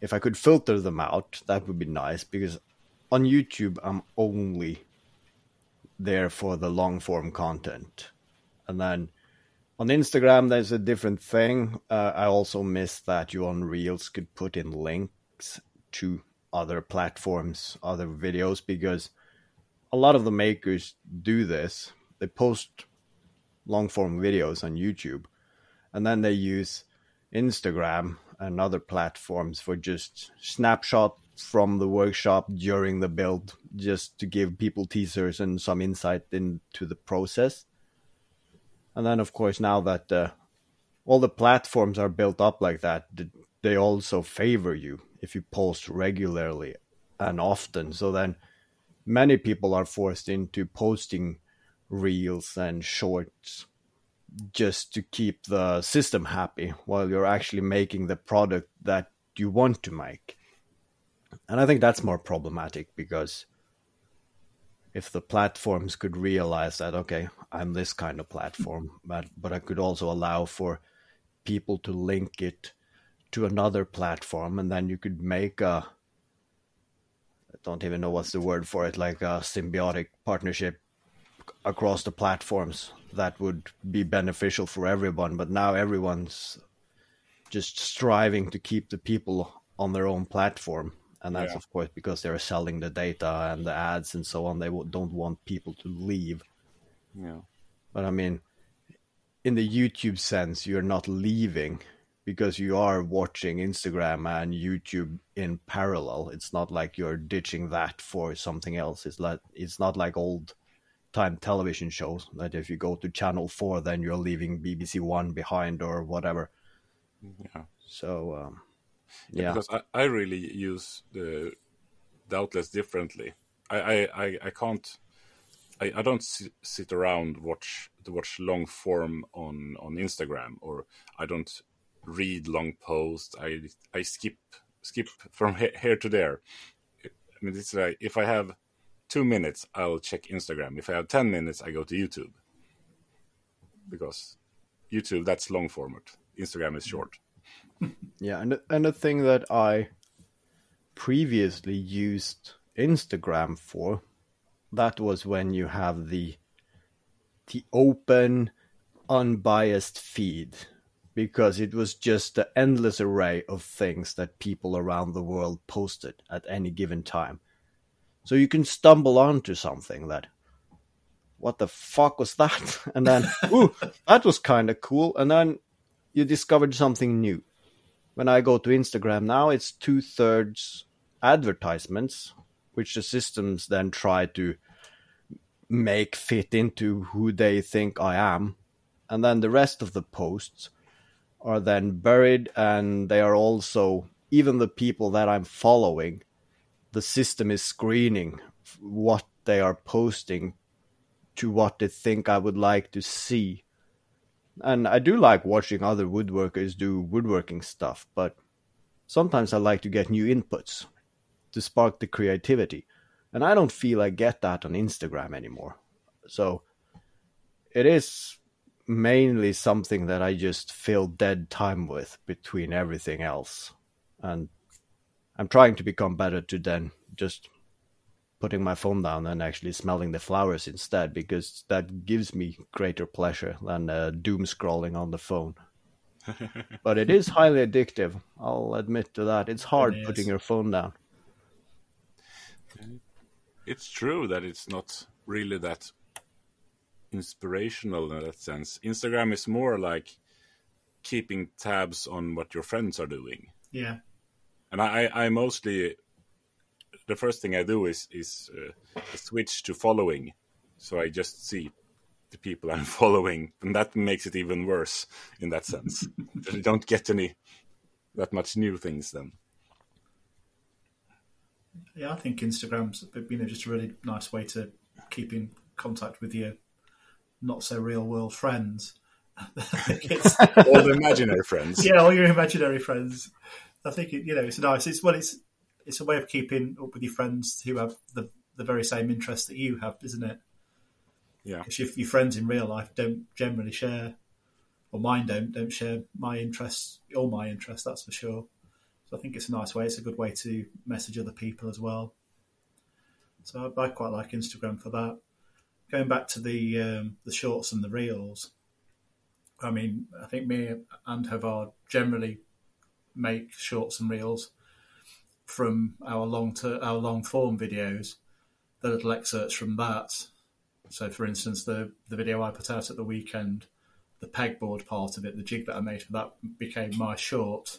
if I could filter them out, that would be nice because on YouTube, I'm only there for the long form content. And then on Instagram, there's a different thing. Uh, I also miss that you on Reels could put in links to other platforms, other videos, because a lot of the makers do this. They post long form videos on YouTube and then they use Instagram and other platforms for just snapshot from the workshop during the build just to give people teasers and some insight into the process. And then, of course, now that uh, all the platforms are built up like that, they also favor you if you post regularly and often. So then many people are forced into posting reels and shorts just to keep the system happy while you're actually making the product that you want to make. And I think that's more problematic because if the platforms could realize that okay, I'm this kind of platform, but but I could also allow for people to link it to another platform and then you could make a I don't even know what's the word for it, like a symbiotic partnership across the platforms that would be beneficial for everyone. But now everyone's just striving to keep the people on their own platform. And that's, Yeah. of course, because they're selling the data and the ads and so on. They don't want people to leave. Yeah. But I mean, in the YouTube sense, you're not leaving because you are watching Instagram and YouTube in parallel. It's not like you're ditching that for something else. It's like it's not like old time television shows that if you go to channel 4 then you're leaving BBC 1 behind or whatever. Yeah. So um, Yeah, yeah. because I, I really use the, outlets differently. I, I, I, can't. I, I don't sit, sit around watch to watch long form on on Instagram, or I don't read long posts. I I skip skip from he- here to there. I mean, it's like if I have two minutes, I'll check Instagram. If I have ten minutes, I go to YouTube because YouTube that's long format. Instagram is short. Yeah, and and the thing that I previously used Instagram for, that was when you have the the open, unbiased feed, because it was just the endless array of things that people around the world posted at any given time. So you can stumble onto something that, what the fuck was that? And then, ooh, that was kind of cool. And then you discovered something new when I go to Instagram now, it's two thirds advertisements, which the systems then try to make fit into who they think I am. And then the rest of the posts are then buried, and they are also, even the people that I'm following, the system is screening what they are posting to what they think I would like to see and I do like watching other woodworkers do woodworking stuff, but sometimes I like to get new inputs to spark the creativity. And I don't feel I get that on Instagram anymore. So it is mainly something that I just fill dead time with between everything else. And I'm trying to become better to then just putting my phone down and actually smelling the flowers instead because that gives me greater pleasure than uh, doom scrolling on the phone. but it is highly addictive. I'll admit to that. It's hard It is. putting your phone down. it's true that it's not really that inspirational in that sense. Instagram is more like keeping tabs on what your friends are doing. Yeah. And I, I I mostly, the first thing I do is is uh, switch to following, so I just see the people I'm following, and that makes it even worse in that sense. you don't get any that much new things then. Yeah, I think Instagram's you know just a really nice way to keep in contact with your not so real world friends. I All the imaginary friends. yeah, all your imaginary friends. I think it, you know it's nice. It's well, it's it's a way of keeping up with your friends who have the the very same interests that you have, isn't it? Yeah. Because your, your friends in real life don't generally share, or mine don't don't share my interests, all my interests. That's for sure. So I think it's a nice way. It's a good way to message other people as well. So I, I quite like Instagram for that. Going back to the um, the shorts and the reels, I mean, I think me and Haavard generally make shorts and reels from our long to our long form videos. The little excerpts from that. So, for instance, the the video I put out at the weekend, the pegboard part of it, the jig that I made for that became my short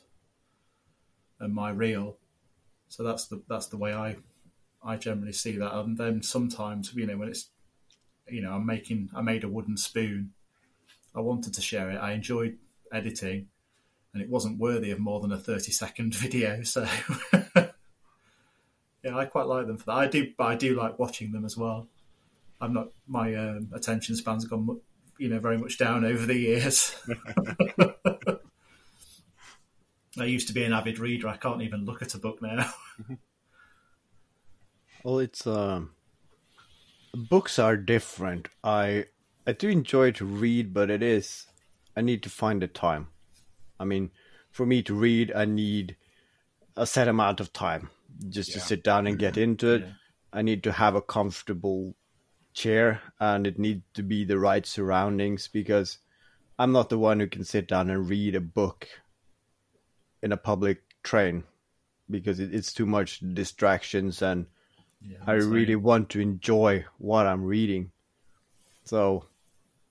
and my reel. So that's the that's the way I I generally see that. And then sometimes, you know, when it's you know, I'm making I made a wooden spoon. I wanted to share it. I enjoyed editing, and it wasn't worthy of more than a 30 second video. So, yeah, I quite like them for that. I do, but I do like watching them as well. I'm not my um, attention spans have gone you know very much down over the years. I used to be an avid reader. I can't even look at a book now. well, it's um, books are different. I I do enjoy to read, but it is I need to find the time. I mean, for me to read, I need a set amount of time just yeah. to sit down and get into it. Yeah. I need to have a comfortable chair and it needs to be the right surroundings because I'm not the one who can sit down and read a book in a public train because it's too much distractions and yeah, I really want to enjoy what I'm reading. So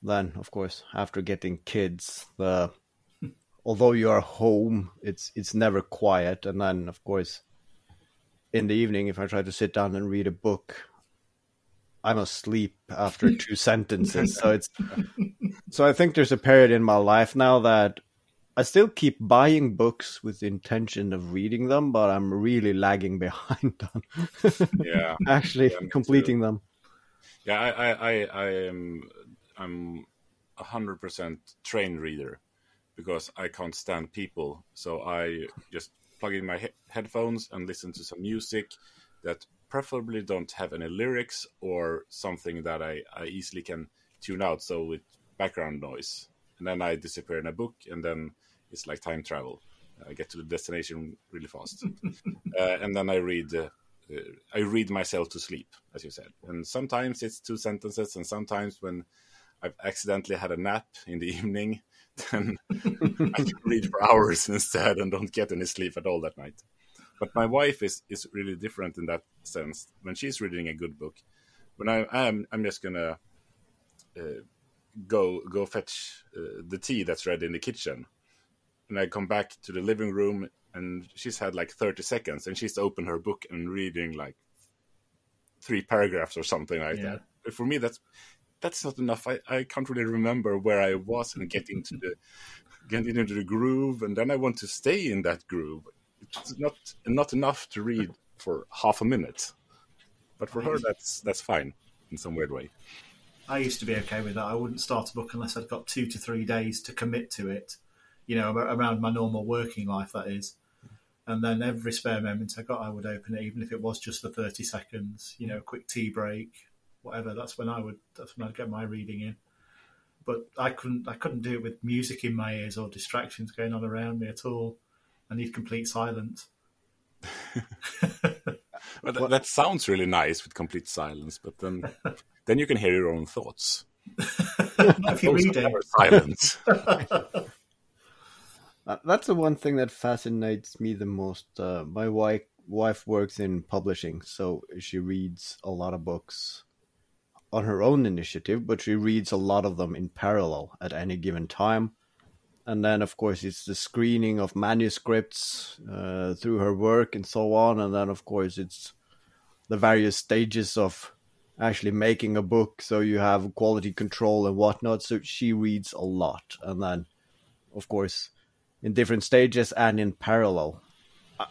then, of course, after getting kids, the although you are home, it's it's never quiet. And then, of course, in the evening, if I try to sit down and read a book, I'm asleep after two sentences. So it's so I think there's a period in my life now that I still keep buying books with the intention of reading them, but I'm really lagging behind on yeah, actually yeah, completing too. them. Yeah, I, I, I, am I'm a hundred percent trained reader because I can't stand people. So I just plug in my he- headphones and listen to some music that preferably don't have any lyrics or something that I, I easily can tune out. So with background noise, and then I disappear in a book, and then it's like time travel. I get to the destination really fast, uh, and then I read. Uh, uh, I read myself to sleep, as you said, and sometimes it's two sentences, and sometimes when I've accidentally had a nap in the evening, then I can read for hours instead and don't get any sleep at all that night. But my wife is is really different in that sense. When she's reading a good book, when I am, I'm just gonna uh, go go fetch uh, the tea that's ready in the kitchen, and I come back to the living room and she's had like 30 seconds and she's opened her book and reading like three paragraphs or something like yeah. that. For me, that's that's not enough. I, I can't really remember where I was and getting to the getting into the groove, and then I want to stay in that groove. It's not not enough to read for half a minute, but for her, that's that's fine in some weird way. I used to be okay with that. I wouldn't start a book unless I'd got two to three days to commit to it. You know, around my normal working life, that is. And then every spare moment I got, I would open it, even if it was just for thirty seconds. You know, a quick tea break, whatever. That's when I would. That's when I'd get my reading in. But I couldn't. I couldn't do it with music in my ears or distractions going on around me at all. I need complete silence. well, that, that, sounds really nice with complete silence, but then then you can hear your own thoughts. Not if you're reading. Silence. Uh, that's the one thing that fascinates me the most. Uh, my wife wife works in publishing, so she reads a lot of books on her own initiative, but she reads a lot of them in parallel at any given time. And then, of course, it's the screening of manuscripts uh, through her work and so on. And then, of course, it's the various stages of actually making a book. So you have quality control and whatnot. So she reads a lot. And then, of course, in different stages and in parallel.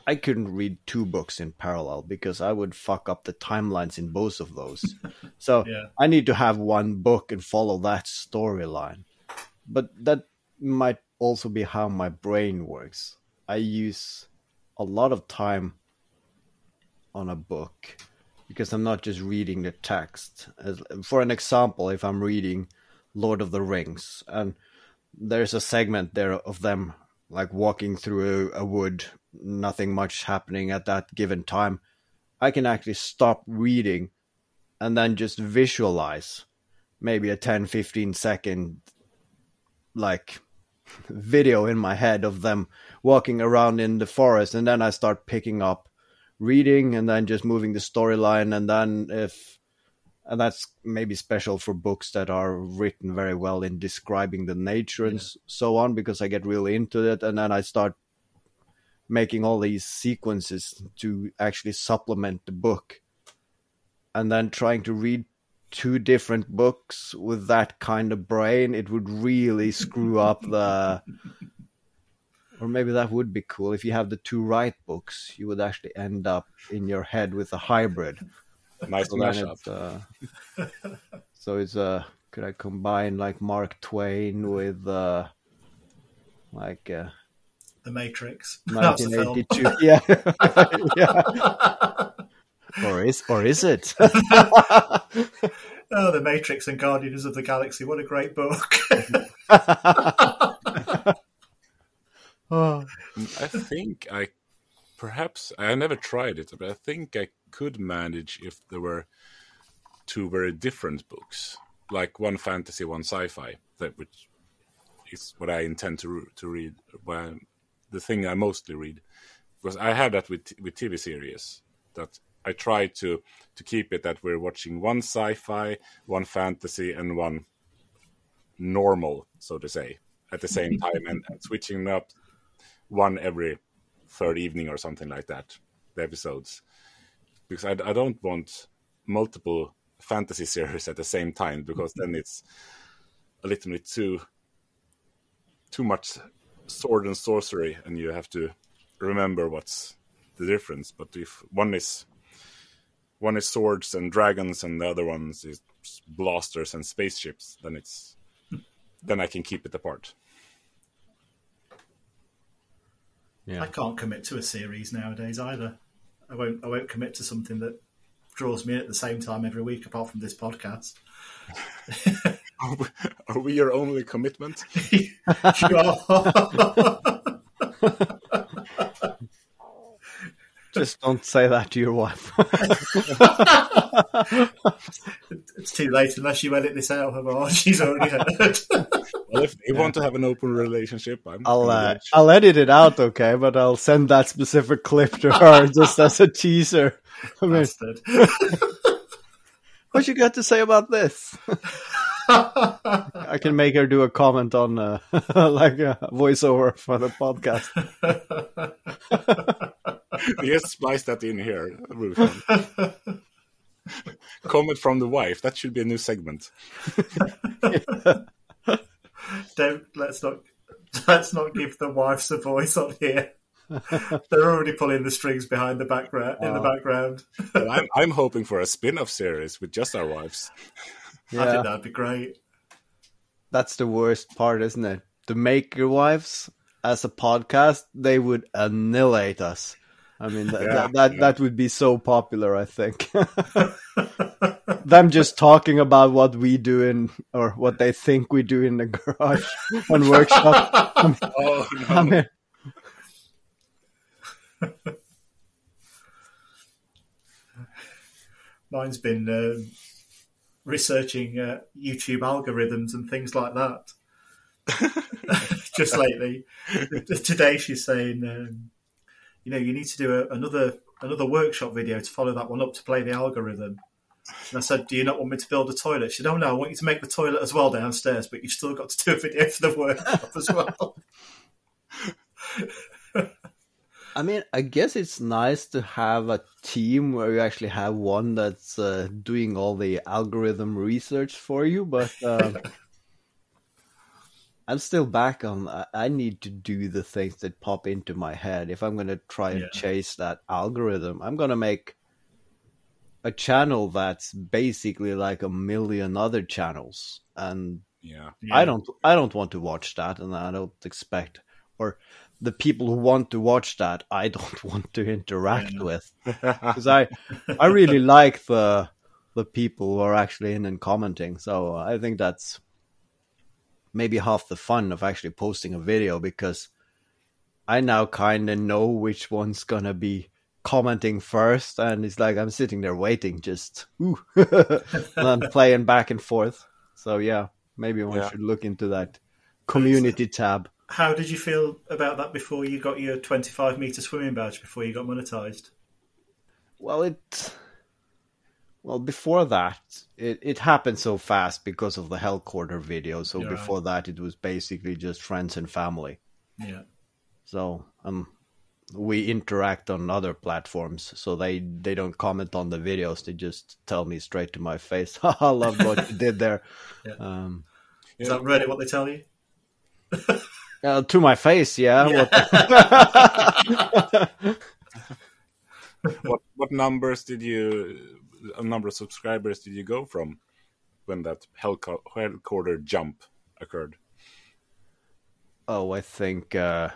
I couldn't read two books in parallel because I would fuck up the timelines in both of those. so yeah. I need to have one book and follow that storyline. But that might also be how my brain works. I use a lot of time on a book because I'm not just reading the text. For an example, if I'm reading Lord of the Rings and there's a segment there of them like walking through a, a wood nothing much happening at that given time, I can actually stop reading and then just visualize maybe a 10 15 second like video in my head of them walking around in the forest. And then I start picking up reading and then just moving the storyline. And then if and that's maybe special for books that are written very well in describing the nature and so on because I get really into it and then I start making all these sequences to actually supplement the book. And then trying to read two different books with that kind of brain it would really screw up the or maybe that would be cool. If you have the two right books you would actually end up in your head with a hybrid nice so mashup uh, so it's a could I combine like Mark Twain with uh, like uh, The Matrix. That's the 1982? yeah, yeah. or is or is it? Oh, The Matrix and Guardians of the Galaxy. What a great book. oh, I think I perhaps I never tried it, but I think I could manage if there were two very different books, like one fantasy, one sci-fi, that which is what I intend to to read. Well, the thing I mostly read, because I have that with with TV series that I try to to keep it that we're watching one sci-fi, one fantasy, and one normal, so to say, at the same mm-hmm. time, and, and switching up one every third evening or something like that. The episodes, because I, I don't want multiple fantasy series at the same time, because then mm-hmm. it's a little bit too too much sword and sorcery, and you have to remember what's the difference. But if one is one is swords and dragons, and the other ones is blasters and spaceships, then it's hmm. then I can keep it apart. Yeah. I can't commit to a series nowadays either. I won't. I won't commit to something that draws me in at the same time every week, apart from this podcast. Are we, are we your only commitment? you are. Just don't say that to your wife. it's too late unless you edit this out, Haavard. She's already heard. Well, if they want to have an open relationship, I'm. I'll uh. I'll edit it out, okay? But I'll send that specific clip to her just as a teaser. I mean, what you got to say about this? I can make her do a comment on uh, like a voiceover for the podcast. Just splice that in here, Ruth. Comment from the wife. That should be a new segment. Don't let's not let's not give the wives a voice on here. They're already pulling the strings behind the background in the background. Well, I'm, I'm hoping for a spin-off series with just our wives. I Yeah, think that'd be great. that's the worst part, isn't it? To make your Wives as a podcast, they would annihilate us. I mean, that Yeah, that, that, yeah. that would be so popular. I think them just talking about what we do in or what they think we do in the garage and workshop. Oh, I mean, Mine's been um, researching uh, YouTube algorithms and things like that. Just lately, today she's saying, um, you know, you need to do a, another another workshop video to follow that one up to play the algorithm. And I said, "Do you not want me to build a toilet?" She said, "Oh no, I want you to make the toilet as well downstairs, but you've still got to do a video for the workshop as well." I mean, I guess it's nice to have a team where you actually have one that's uh, doing all the algorithm research for you, but um, I'm still back on. I- I need to do the things that pop into my head. If I'm going to try and Yeah. chase that algorithm, I'm going to make a channel that's basically like a million other channels, and yeah. I don't I don't want to watch that and I don't expect or the people who want to watch that I don't want to interact Yeah. with because I I really like the the people who are actually in and commenting so uh, I think that's maybe half the fun of actually posting a video because I now kind of know which one's gonna be commenting first and it's like I'm sitting there waiting just ooh, and playing back and forth so yeah maybe one Yeah. should look into that community tab How did you feel about that before you got your 25 meter swimming badge? Before you got monetized? well it well before that it, it happened so fast because of the helicopter video so Yeah. before that it was basically just friends and family Yeah. so um we interact on other platforms so they they don't comment on the videos they just tell me straight to my face i love what you did there Yeah. um Is that really what they tell you? uh, to my face yeah, Yeah. What- What what numbers did you? A number of subscribers did you go from? when that helico- helicopter jump occurred? Oh, I think uh,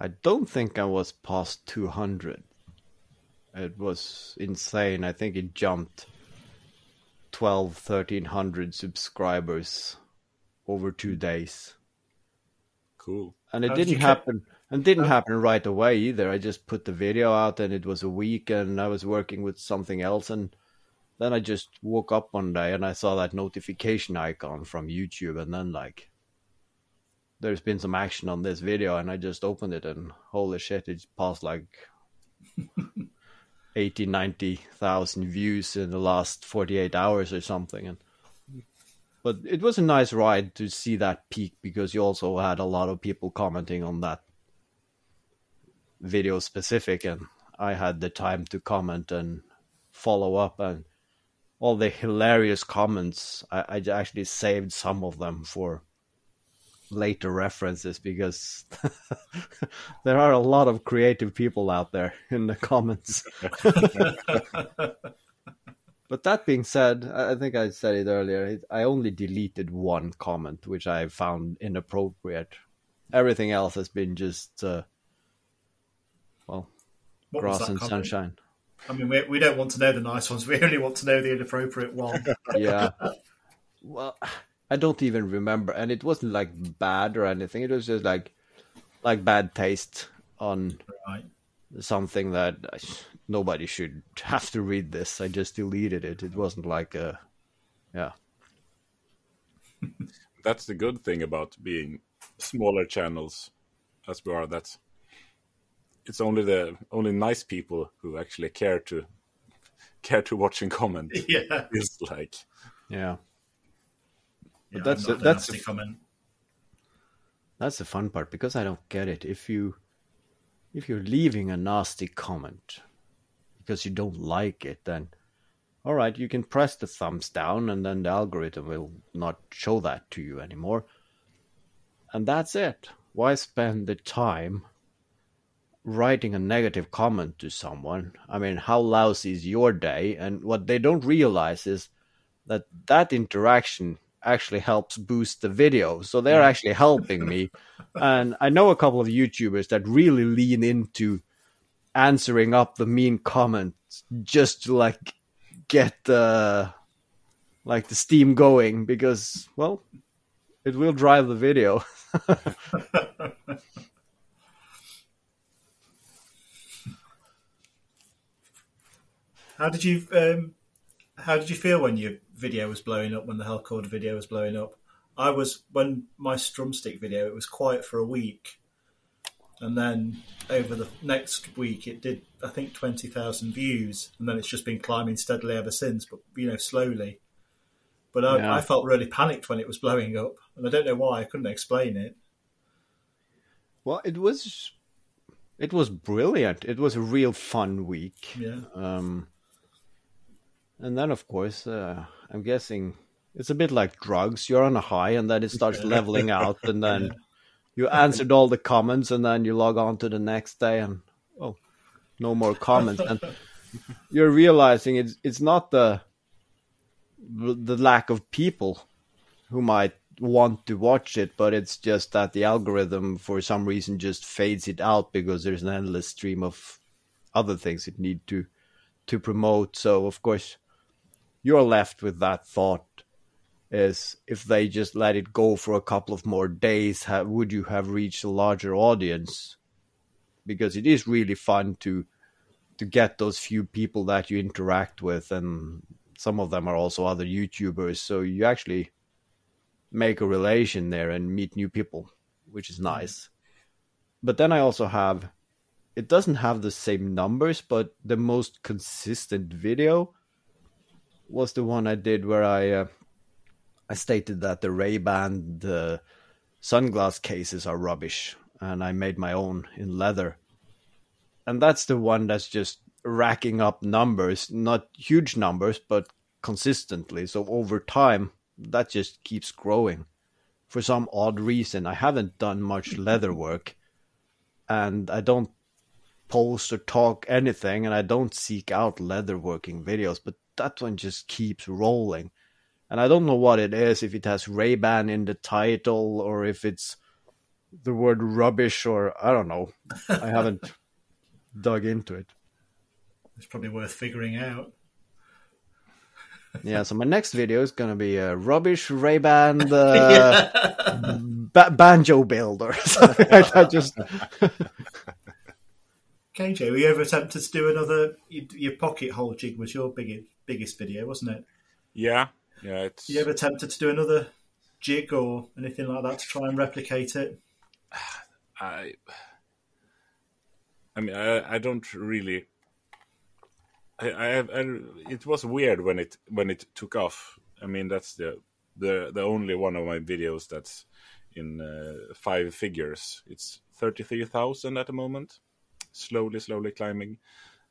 I don't think I was past 200. It was insane. I think it jumped 12, 1300 subscribers over two days. Cool. And it How did didn't you happen. And didn't uh, happen right away either. I just put the video out, and it was a week, and I was working with something else, and then I just woke up one day and I saw that notification icon from YouTube, and then like, there's been some action on this video, and I just opened it, and holy shit, it passed like 80, 90,000 views in the last 48 hours or something, and but it was a nice ride to see that peak because you also had a lot of people commenting on that video specific and I had the time to comment and follow up and all the hilarious comments I, I actually saved some of them for later references because there are a lot of creative people out there in the comments. but that being said, I think I said it earlier. I only deleted one comment, which I found inappropriate. Everything else has been just, uh, well, What grass and comment? sunshine. I mean, we, we don't want to know the nice ones. We only want to know the inappropriate one. yeah. Well, I don't even remember, and it wasn't like bad or anything. It was just like, like bad taste on right. something that I, nobody should have to read this. I just deleted it. It wasn't like a, yeah, That's the good thing about being smaller channels, as we are. That's it's only the only nice people who actually care to care to watch and comment. Yeah. It's like yeah. yeah that's a- that's a- comment. That's the fun part because I don't get it. If you, if you're leaving a nasty comment because you don't like it, then all right, you can press the thumbs down, and then the algorithm will not show that to you anymore. And that's it. Why spend the time writing a negative comment to someone? I mean, how lousy is your day? And what they don't realize is that that interaction actually helps boost the video. So they're actually helping me. And I know a couple of YouTubers that really lean into answering up the mean comments just to like get the like the steam going because well it will drive the video. How did you um, how did you feel when your video was blowing up? When the Hellcord video was blowing up, I was when my Strumstick video. It was quiet for a week, and then over the next week, it did I think twenty thousand views, and then it's just been climbing steadily ever since. But you know, slowly. But I, Yeah. I felt really panicked when it was blowing up, and I don't know why. I couldn't explain it. Well, it was it was brilliant. It was a real fun week. Yeah, Um, and then, of course, uh, I'm guessing it's a bit like drugs. You're on a high, and then it starts leveling out, and then you answered all the comments, and then you log on to the next day, and oh, no more comments. and you're realizing it's it's not the the lack of people who might want to watch it, but it's just that the algorithm, for some reason, just fades it out because there's an endless stream of other things it need to to promote. So of course, you're left with that thought: is if they just let it go for a couple of more days, ha would you have reached a larger audience? Because it is really fun to to get those few people that you interact with, and some of them are also other YouTubers. So you actually make a relation there and meet new people, which is mm-hmm. nice. But then I also have it doesn't have the same numbers, but the most consistent video was the one I did where I uh, I stated that the Ray Ban the sunglass cases are rubbish, and I made my own in leather, and that's the one that's just racking up numbers, not huge numbers, but consistently. So over time, that just keeps growing. For some odd reason, I haven't done much leather work, and I don't post or talk anything, and I don't seek out leather working videos, but that one just keeps rolling. and I don't know what it is. If it has Ray Ban in the title, or if it's the word rubbish, or I don't know. I haven't dug into it. It's probably worth figuring out. Yeah, so my next video is gonna be a rubbish Ray Ban uh, ba- banjo builder. I just KJ, were you ever tempted to do another? Your pocket hole jig was your biggest biggest video, wasn't it? Yeah, yeah. It's You ever tempted to do another jig or anything like that to try and replicate it? I. I mean, I, I don't really. I, I, I, it was weird when it when it took off. I mean, that's the the the only one of my videos that's in uh, five figures. It's thirty three thousand at the moment, slowly, slowly climbing.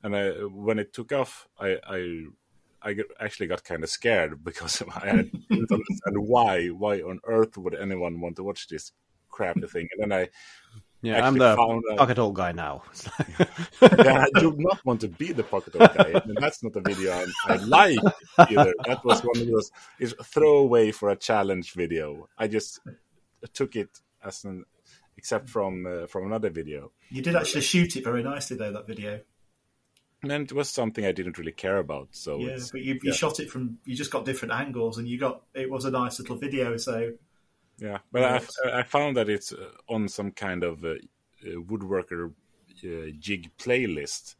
And I, when it took off, I I, I get, actually got kind of scared because I didn't understand why why on earth would anyone want to watch this crappy thing. And then I yeah, I'm the pocket hole guy now. yeah, I do not want to be the pocket hole guy. And that's not a video I, I like either. That was one of those is throwaway for a challenge video. I just took it as an except from uh, from another video. You did actually shoot it very nicely though. That video. And it was something I didn't really care about. So Yeah, it's, but you, you yeah. shot it from. You just got different angles, and you got. It was a nice little video. So yeah, but Yeah. I, I found that it's uh, on some kind of uh, uh, woodworker uh, jig playlist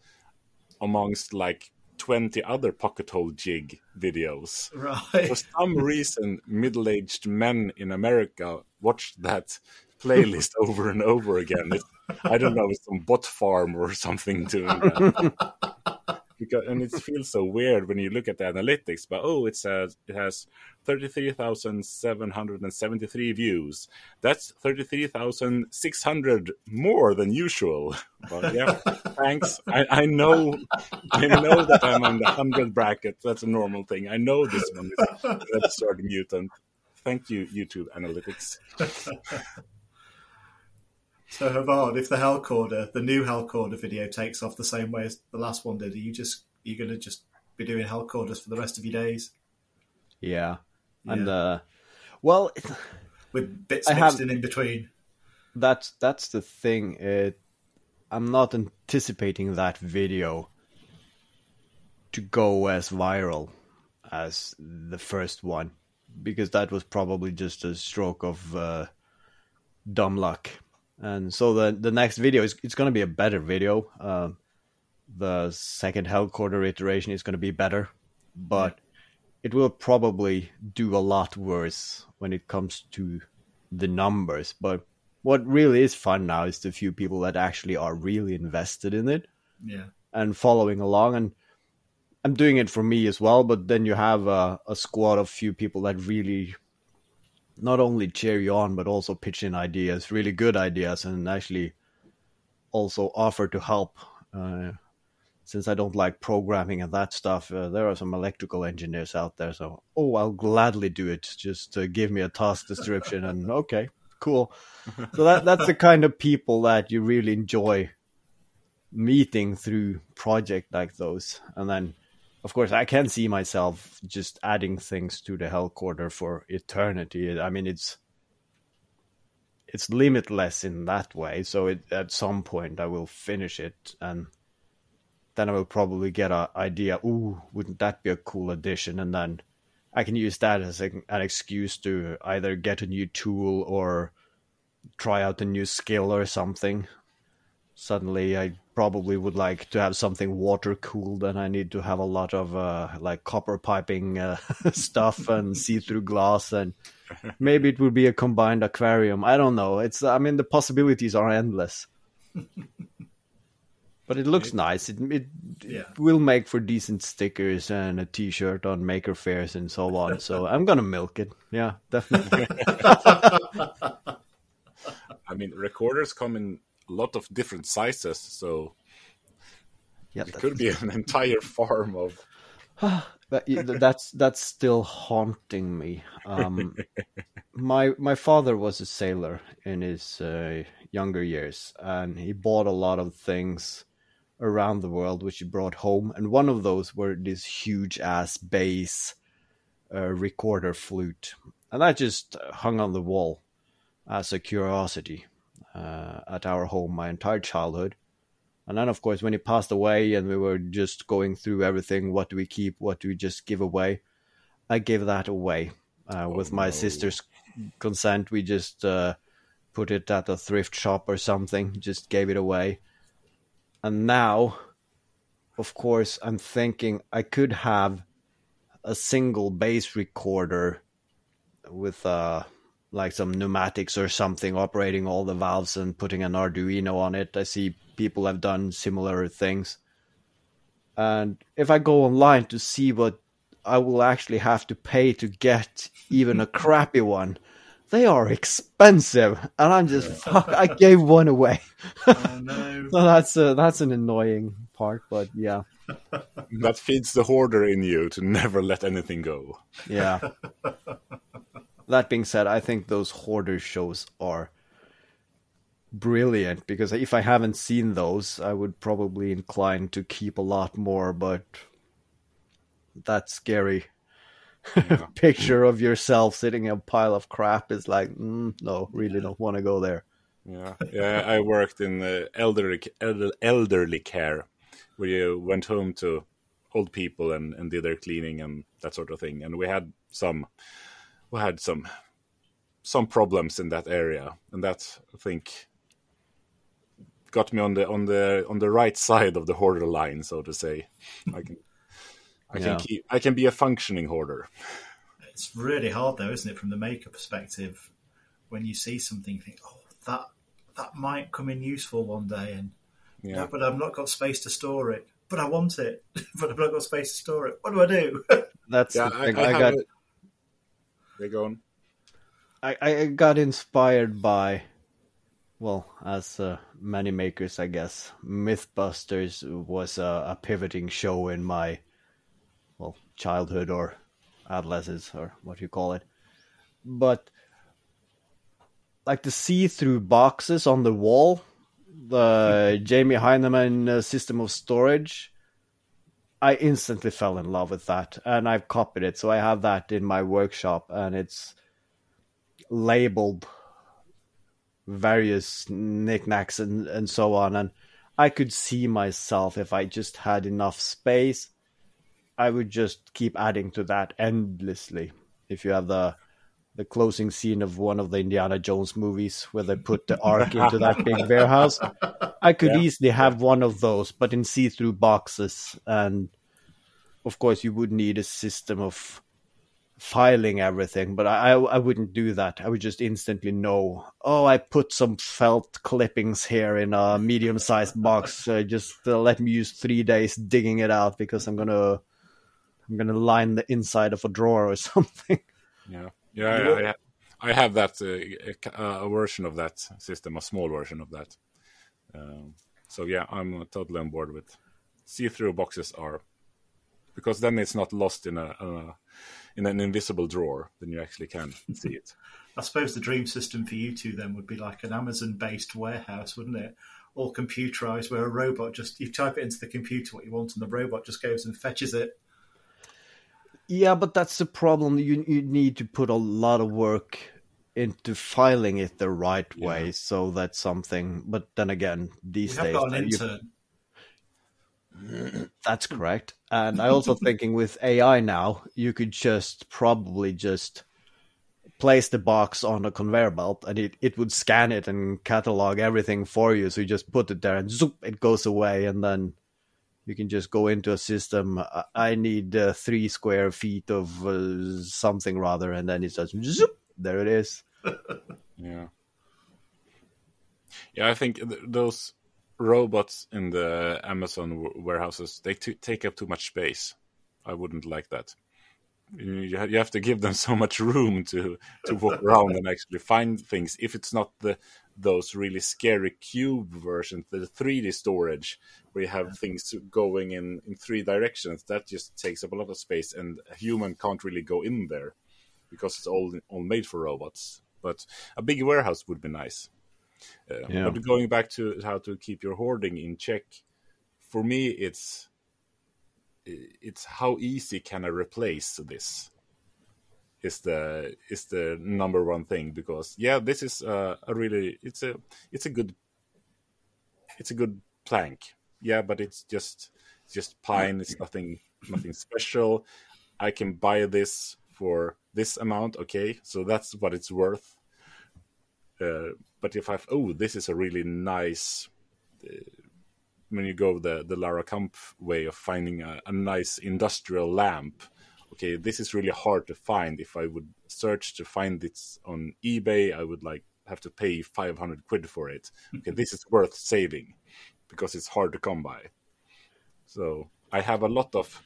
amongst like 20 other pocket hole jig videos. right. for some reason, middle-aged men in America watch that playlist over and over again. It, I don't know, it's some bot farm or something doing that. because, and it feels so weird when you look at the analytics. But oh, it says it has thirty-three thousand seven hundred and seventy-three views. That's thirty-three thousand six hundred more than usual. But yeah, thanks. I, I know, I know that I'm on the hundred bracket. That's a normal thing. I know this one is an absurd mutant. Thank you, YouTube analytics. So Haavard, if the Hellcorder, the new Hellcorder video takes off the same way as the last one did, are you just you're going to just be doing Hellcorders for the rest of your days yeah, and Yeah. uh, well, with bits I mixed have- in in between? that's that's the thing. It, I'm not anticipating that video to go as viral as the first one because that was probably just a stroke of uh, dumb luck. And so the the next video is it's going to be a better video. Um, the second Hellcorder iteration is going to be better, but it will probably do a lot worse when it comes to the numbers. But what really is fun now is the few people that actually are really invested in it Yeah, and following along and i'm doing it for me as well but then you have a, a squad of few people that really not only cheer you on but also pitch in ideas really good ideas and actually also offer to help uh, since i don't like programming and that stuff uh, there are some electrical engineers out there so oh i'll gladly do it. Just uh, give me a task description and okay cool. So that that's the kind of people that you really enjoy meeting through project like those. And then of course i can see myself just adding things to the Hellcorder for eternity. I mean it's it's limitless in that way. So it, at some point i will finish it and then i will probably get an idea ooh wouldn't that be a cool addition? And then i can use that as a, an excuse to either get a new tool or try out a new skill or something suddenly I probably would like to have something water cooled and I need to have a lot of uh, like copper piping uh, stuff and see through glass and maybe it would be a combined aquarium. I don't know. It's I mean the possibilities are endless. but it looks nice. It it, Yeah. it will make for decent stickers and a t-shirt on maker fairs and so on. So I'm going to milk it. Yeah, definitely. I mean, recorders come in lot of different sizes, so yeah, it could be an entire farm of. But y- th- that's that's still haunting me. Um, my my father was a sailor in his uh, younger years, and he bought a lot of things around the world which he brought home. And one of those were this huge ass bass a recorder flute, and that just hung on the wall as a curiosity uh, at our home my entire childhood. And then, of course, when he passed away, and we were just going through everything what do we keep, what do we just give away? I gave that away uh, Oh, with my no. sister's consent. We just uh, put it at a thrift shop or something, just gave it away. And now, of course, I'm thinking I could have a single bass recorder with uh like some pneumatics or something operating all the valves and putting an Arduino on it. I see people have done similar things. And if I go online to see what I will actually have to pay to get even a crappy one, they are expensive. And I'm just fuck, I gave one away. Oh no. So that's a, that's an annoying part, but yeah. That feeds the hoarder in you to never let anything go. Yeah. that being said, I think those hoarder shows are brilliant because if I haven't seen those, I would probably incline to keep a lot more, but that scary Yeah. picture of yourself sitting in a pile of crap is like, mm, no, really don't want to go there. Yeah, yeah. I worked in uh, elderly elderly care, where you went home to old people and, and did their cleaning and that sort of thing. And we had some, we had some, some problems in that area, and that I think got me on the on the on the right side of the hoarder line, so to say. I can, I Yeah. can keep, I can be a functioning hoarder. It's really hard though, isn't it, from the maker perspective, when you see something, you think, oh, that that might come in useful one day, and Yeah. no, but I've not got space to store it. But I want it, but I've not got space to store it. What do I do? That's Yeah, the I, thing. I, I, have got a- They go. I, I got inspired by, well, as uh, many makers, I guess, MythBusters was a, a pivoting show in my, well, childhood or adolescence or what you call it. But, like the see through boxes on the wall, the Jamie Hyneman uh, system of storage, I instantly fell in love with that and I've copied it. So I have that in my workshop and it's labeled various knickknacks and, and so on. And I could see myself if I just had enough space, I would just keep adding to that endlessly. If you have the the closing scene of one of the Indiana Jones movies where they put the ark into that big warehouse, I could Yeah. easily have one of those, but in see-through boxes. And of course, you would need a system of filing everything, but I, I I wouldn't do that. I would just instantly know. Oh, I put some felt clippings here in a medium-sized box. Uh, just uh, let me use three days digging it out because I'm gonna I'm gonna line the inside of a drawer or something. Yeah, yeah, I, I have that uh, a, a version of that system, a small version of that. Um, so yeah, I'm totally on board with see-through boxes are because then it's not lost in a, a in an invisible drawer. Then you actually can see it. I suppose the dream system for you two then would be like an Amazon-based warehouse, wouldn't it? All computerized, where a robot just you type it into the computer what you want, and the robot just goes and fetches it. Yeah, but that's the problem. You you need to put a lot of work into filing it the right Yeah. way, so that's something. But then again, We these have days, you- that's correct. And I also thinking with AI now, you could just probably just place the box on a conveyor belt, and it it would scan it and catalog everything for you. So you just put it there, and zoop, it goes away, and then. You can just go into a system. I- I need uh, three square feet of uh, something rather, and then it says, zoop, there it is. Yeah, yeah. I think th- those robots in the Amazon w- warehouses they t- take up too much space. I wouldn't like that. You ha- you have to give them so much room to to walk around and actually find things. If it's not the those really scary cube versions, the 3D storage where you have things going in in three directions, that just takes up a lot of space, and a human can't really go in there because it's all all made for robots. But a big warehouse would be nice. Uh, Yeah. But going back to how to keep your hoarding in check, for me, it's it's how easy can I replace this? Is the is the number one thing because yeah, this is uh, a really it's a it's a good it's a good plank. Yeah, but it's just just pine. It's nothing nothing special. I can buy this for this amount. Okay, so that's what it's worth. Uh, but if I've oh, this is a really nice. Uh, when you go the the Laura Kampf way of finding a, a nice industrial lamp, okay, this is really hard to find. If I would search to find it on eBay, I would like have to pay 500 quid for it. Okay, this is worth saving because it's hard to come by. So I have a lot of,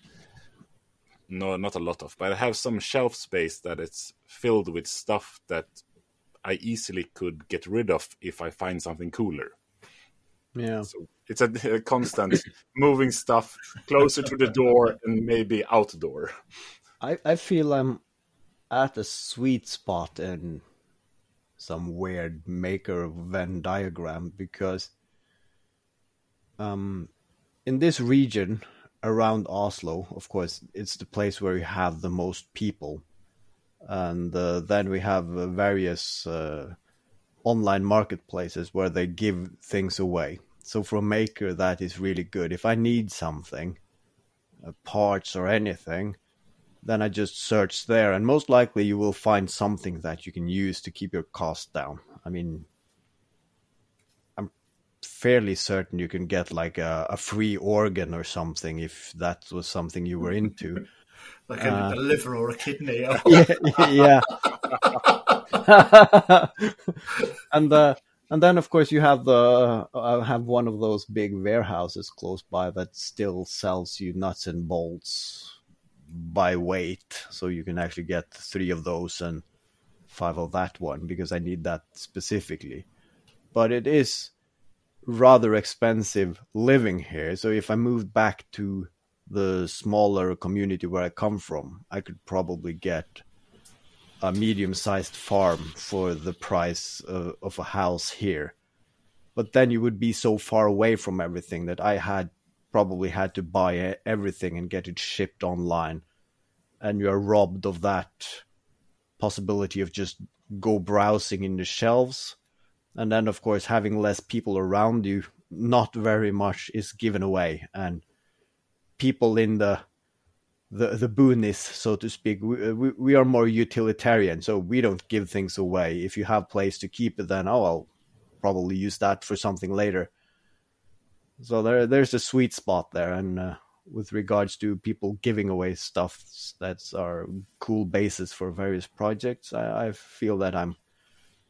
no, not a lot of, but I have some shelf space that it's filled with stuff that I easily could get rid of if I find something cooler. Yeah. So it's a, a constant moving stuff closer to the door and maybe outdoor. I, I feel I'm at a sweet spot in some weird maker Venn diagram because um, in this region around Oslo, of course, it's the place where we have the most people. And uh, then we have uh, various uh, online marketplaces where they give things away. So for a maker, that is really good. If I need something, uh, parts or anything, then I just search there, and most likely you will find something that you can use to keep your cost down. I mean, I'm fairly certain you can get like a, a free organ or something if that was something you were into. like a, Uh, a liver or a kidney. Yeah, yeah. and uh, and then of course you have the uh, have one of those big warehouses close by that still sells you nuts and bolts by weight, so you can actually get three of those and five of that one because I need that specifically. But it is rather expensive living here, so if I moved back to the smaller community where I come from, I could probably get a medium-sized farm for the price of, of a house here. But then you would be so far away from everything that I had probably had to buy everything and get it shipped online, and you are robbed of that possibility of just go browsing in the shelves, and then of course having less people around you, not very much is given away, and people in the the the boonies, so to speak. We, we we are more utilitarian, so we don't give things away. If you have place to keep it, then oh, I'll probably use that for something later. So there there's a sweet spot there, and uh, with regards to people giving away stuff that's our cool basis for various projects, I, I feel that I'm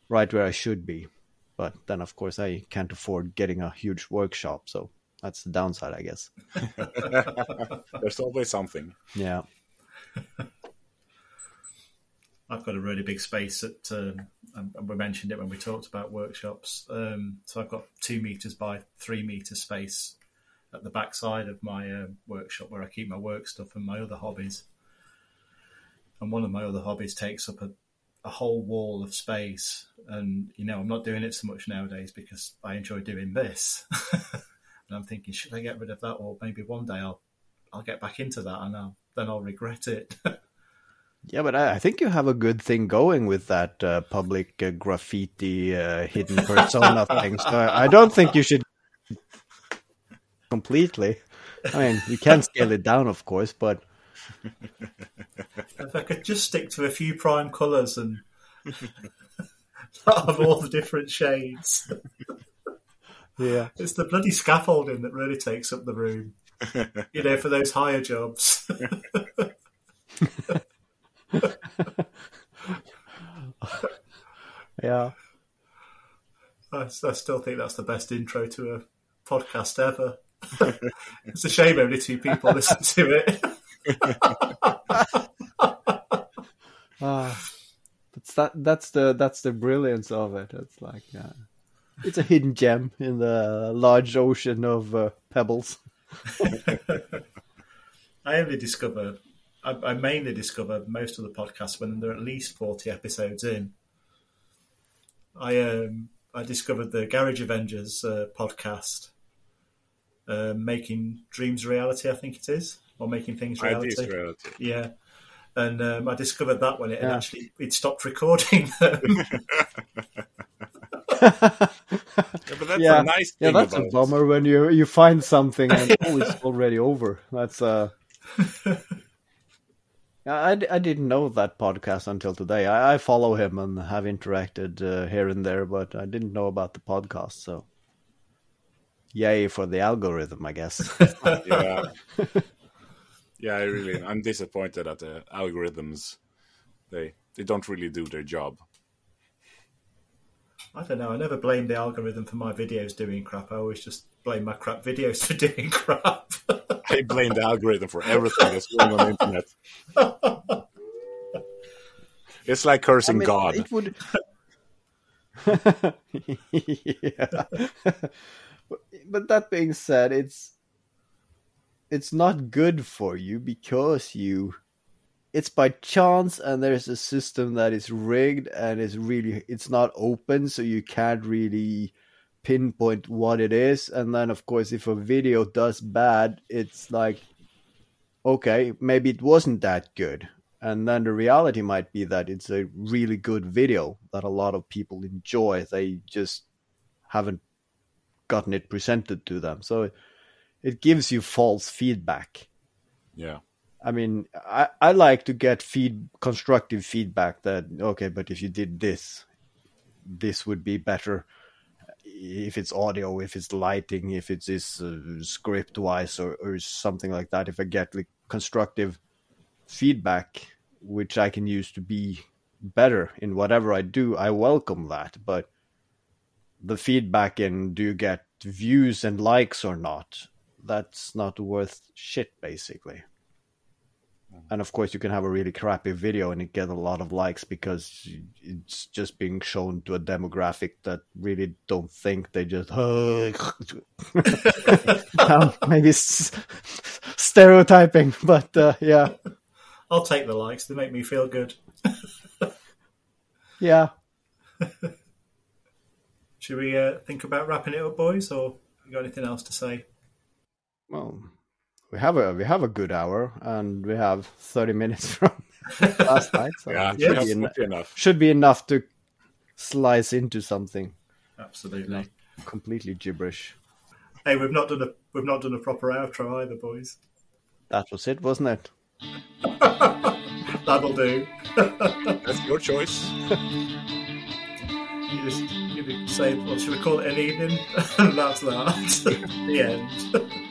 right where I should be. But then, of course, I can't afford getting a huge workshop, so that's the downside, I guess. There's always something. Yeah. I've got a really big space at, um, and we mentioned it when we talked about workshops. Um, so I've got two meters by three meter space at the backside of my uh, workshop where I keep my work stuff and my other hobbies. And one of my other hobbies takes up a, a whole wall of space. And, you know, I'm not doing it so much nowadays because I enjoy doing this. and I'm thinking, should I get rid of that? Or maybe one day I'll, I'll get back into that and I'll, then I'll regret it. Yeah, but I, I think you have a good thing going with that uh, public uh, graffiti uh, hidden persona thing. So I, I don't think you should completely. I mean, you can scale it down, of course, but if I could just stick to a few prime colours and have all the different shades. Yeah, It's the bloody scaffolding that really takes up the room. You know, for those higher jobs. yeah. I, I still think that's the best intro to a podcast ever. it's a shame only two people listen to it. Ah, that's that. That's the that's the brilliance of it. It's like uh, it's a hidden gem in the large ocean of uh, pebbles. I only discover, I, I mainly discover most of the podcasts when they're at least 40 episodes in. I um, I discovered the Garage Avengers uh, podcast, uh, Making Dreams Reality, I think it is, or Making Things Reality. Ideas reality. Yeah. and um, I discovered that when it Yeah. actually it stopped recording them. Yeah, but that's Yeah. a nice Yeah, that's about a bummer when you you find something and oh, it's already over. That's uh. I, I didn't know that podcast until today. I, I follow him and have interacted uh, here and there, but I didn't know about the podcast. So, yay for the algorithm, I guess. yeah. yeah, I really I'm disappointed at the algorithms. They they don't really do their job. I don't know. I never blame the algorithm for my videos doing crap. I always just blame my crap videos for doing crap. I blame the algorithm for everything that's going on the internet. It's like I cursing mean, God. It would. yeah. But- but that being said, it's it's not good for you because you it's by chance and there's a system that is rigged and is really it's not open so you can't really pinpoint what it is. And then of course if a video does bad it's like okay maybe it wasn't that good. And then the reality might be that it's a really good video that a lot of people enjoy. They just haven't gotten it presented to them. So it gives you false feedback. Yeah. I mean, I, I like to get feed constructive feedback that okay, but if you did this, this would be better. If it's audio, if it's lighting, if it's this uh, script wise or, or something like that. If I get like constructive feedback, which I can use to be better in whatever I do, I welcome that. But the feedback in do you get views and likes or not? That's not worth shit, basically and of course you can have a really crappy video and it get a lot of likes because it's just being shown to a demographic that really don't think they just Um, maybe s- stereotyping but uh, yeah I'll take the likes. They make me feel good. yeah Should we uh, think about wrapping it up, boys, or you got anything else to say? well we have a we have a good hour and we have 30 minutes from last night so Yeah, should, that's be en- enough. should be enough to slice into something Absolutely. completely gibberish Hey, we've not done a we've not done a proper outro either, boys. that was it wasn't it That'll do. That's your choice. You just you say, well, should we call it an evening? and that's that. the end.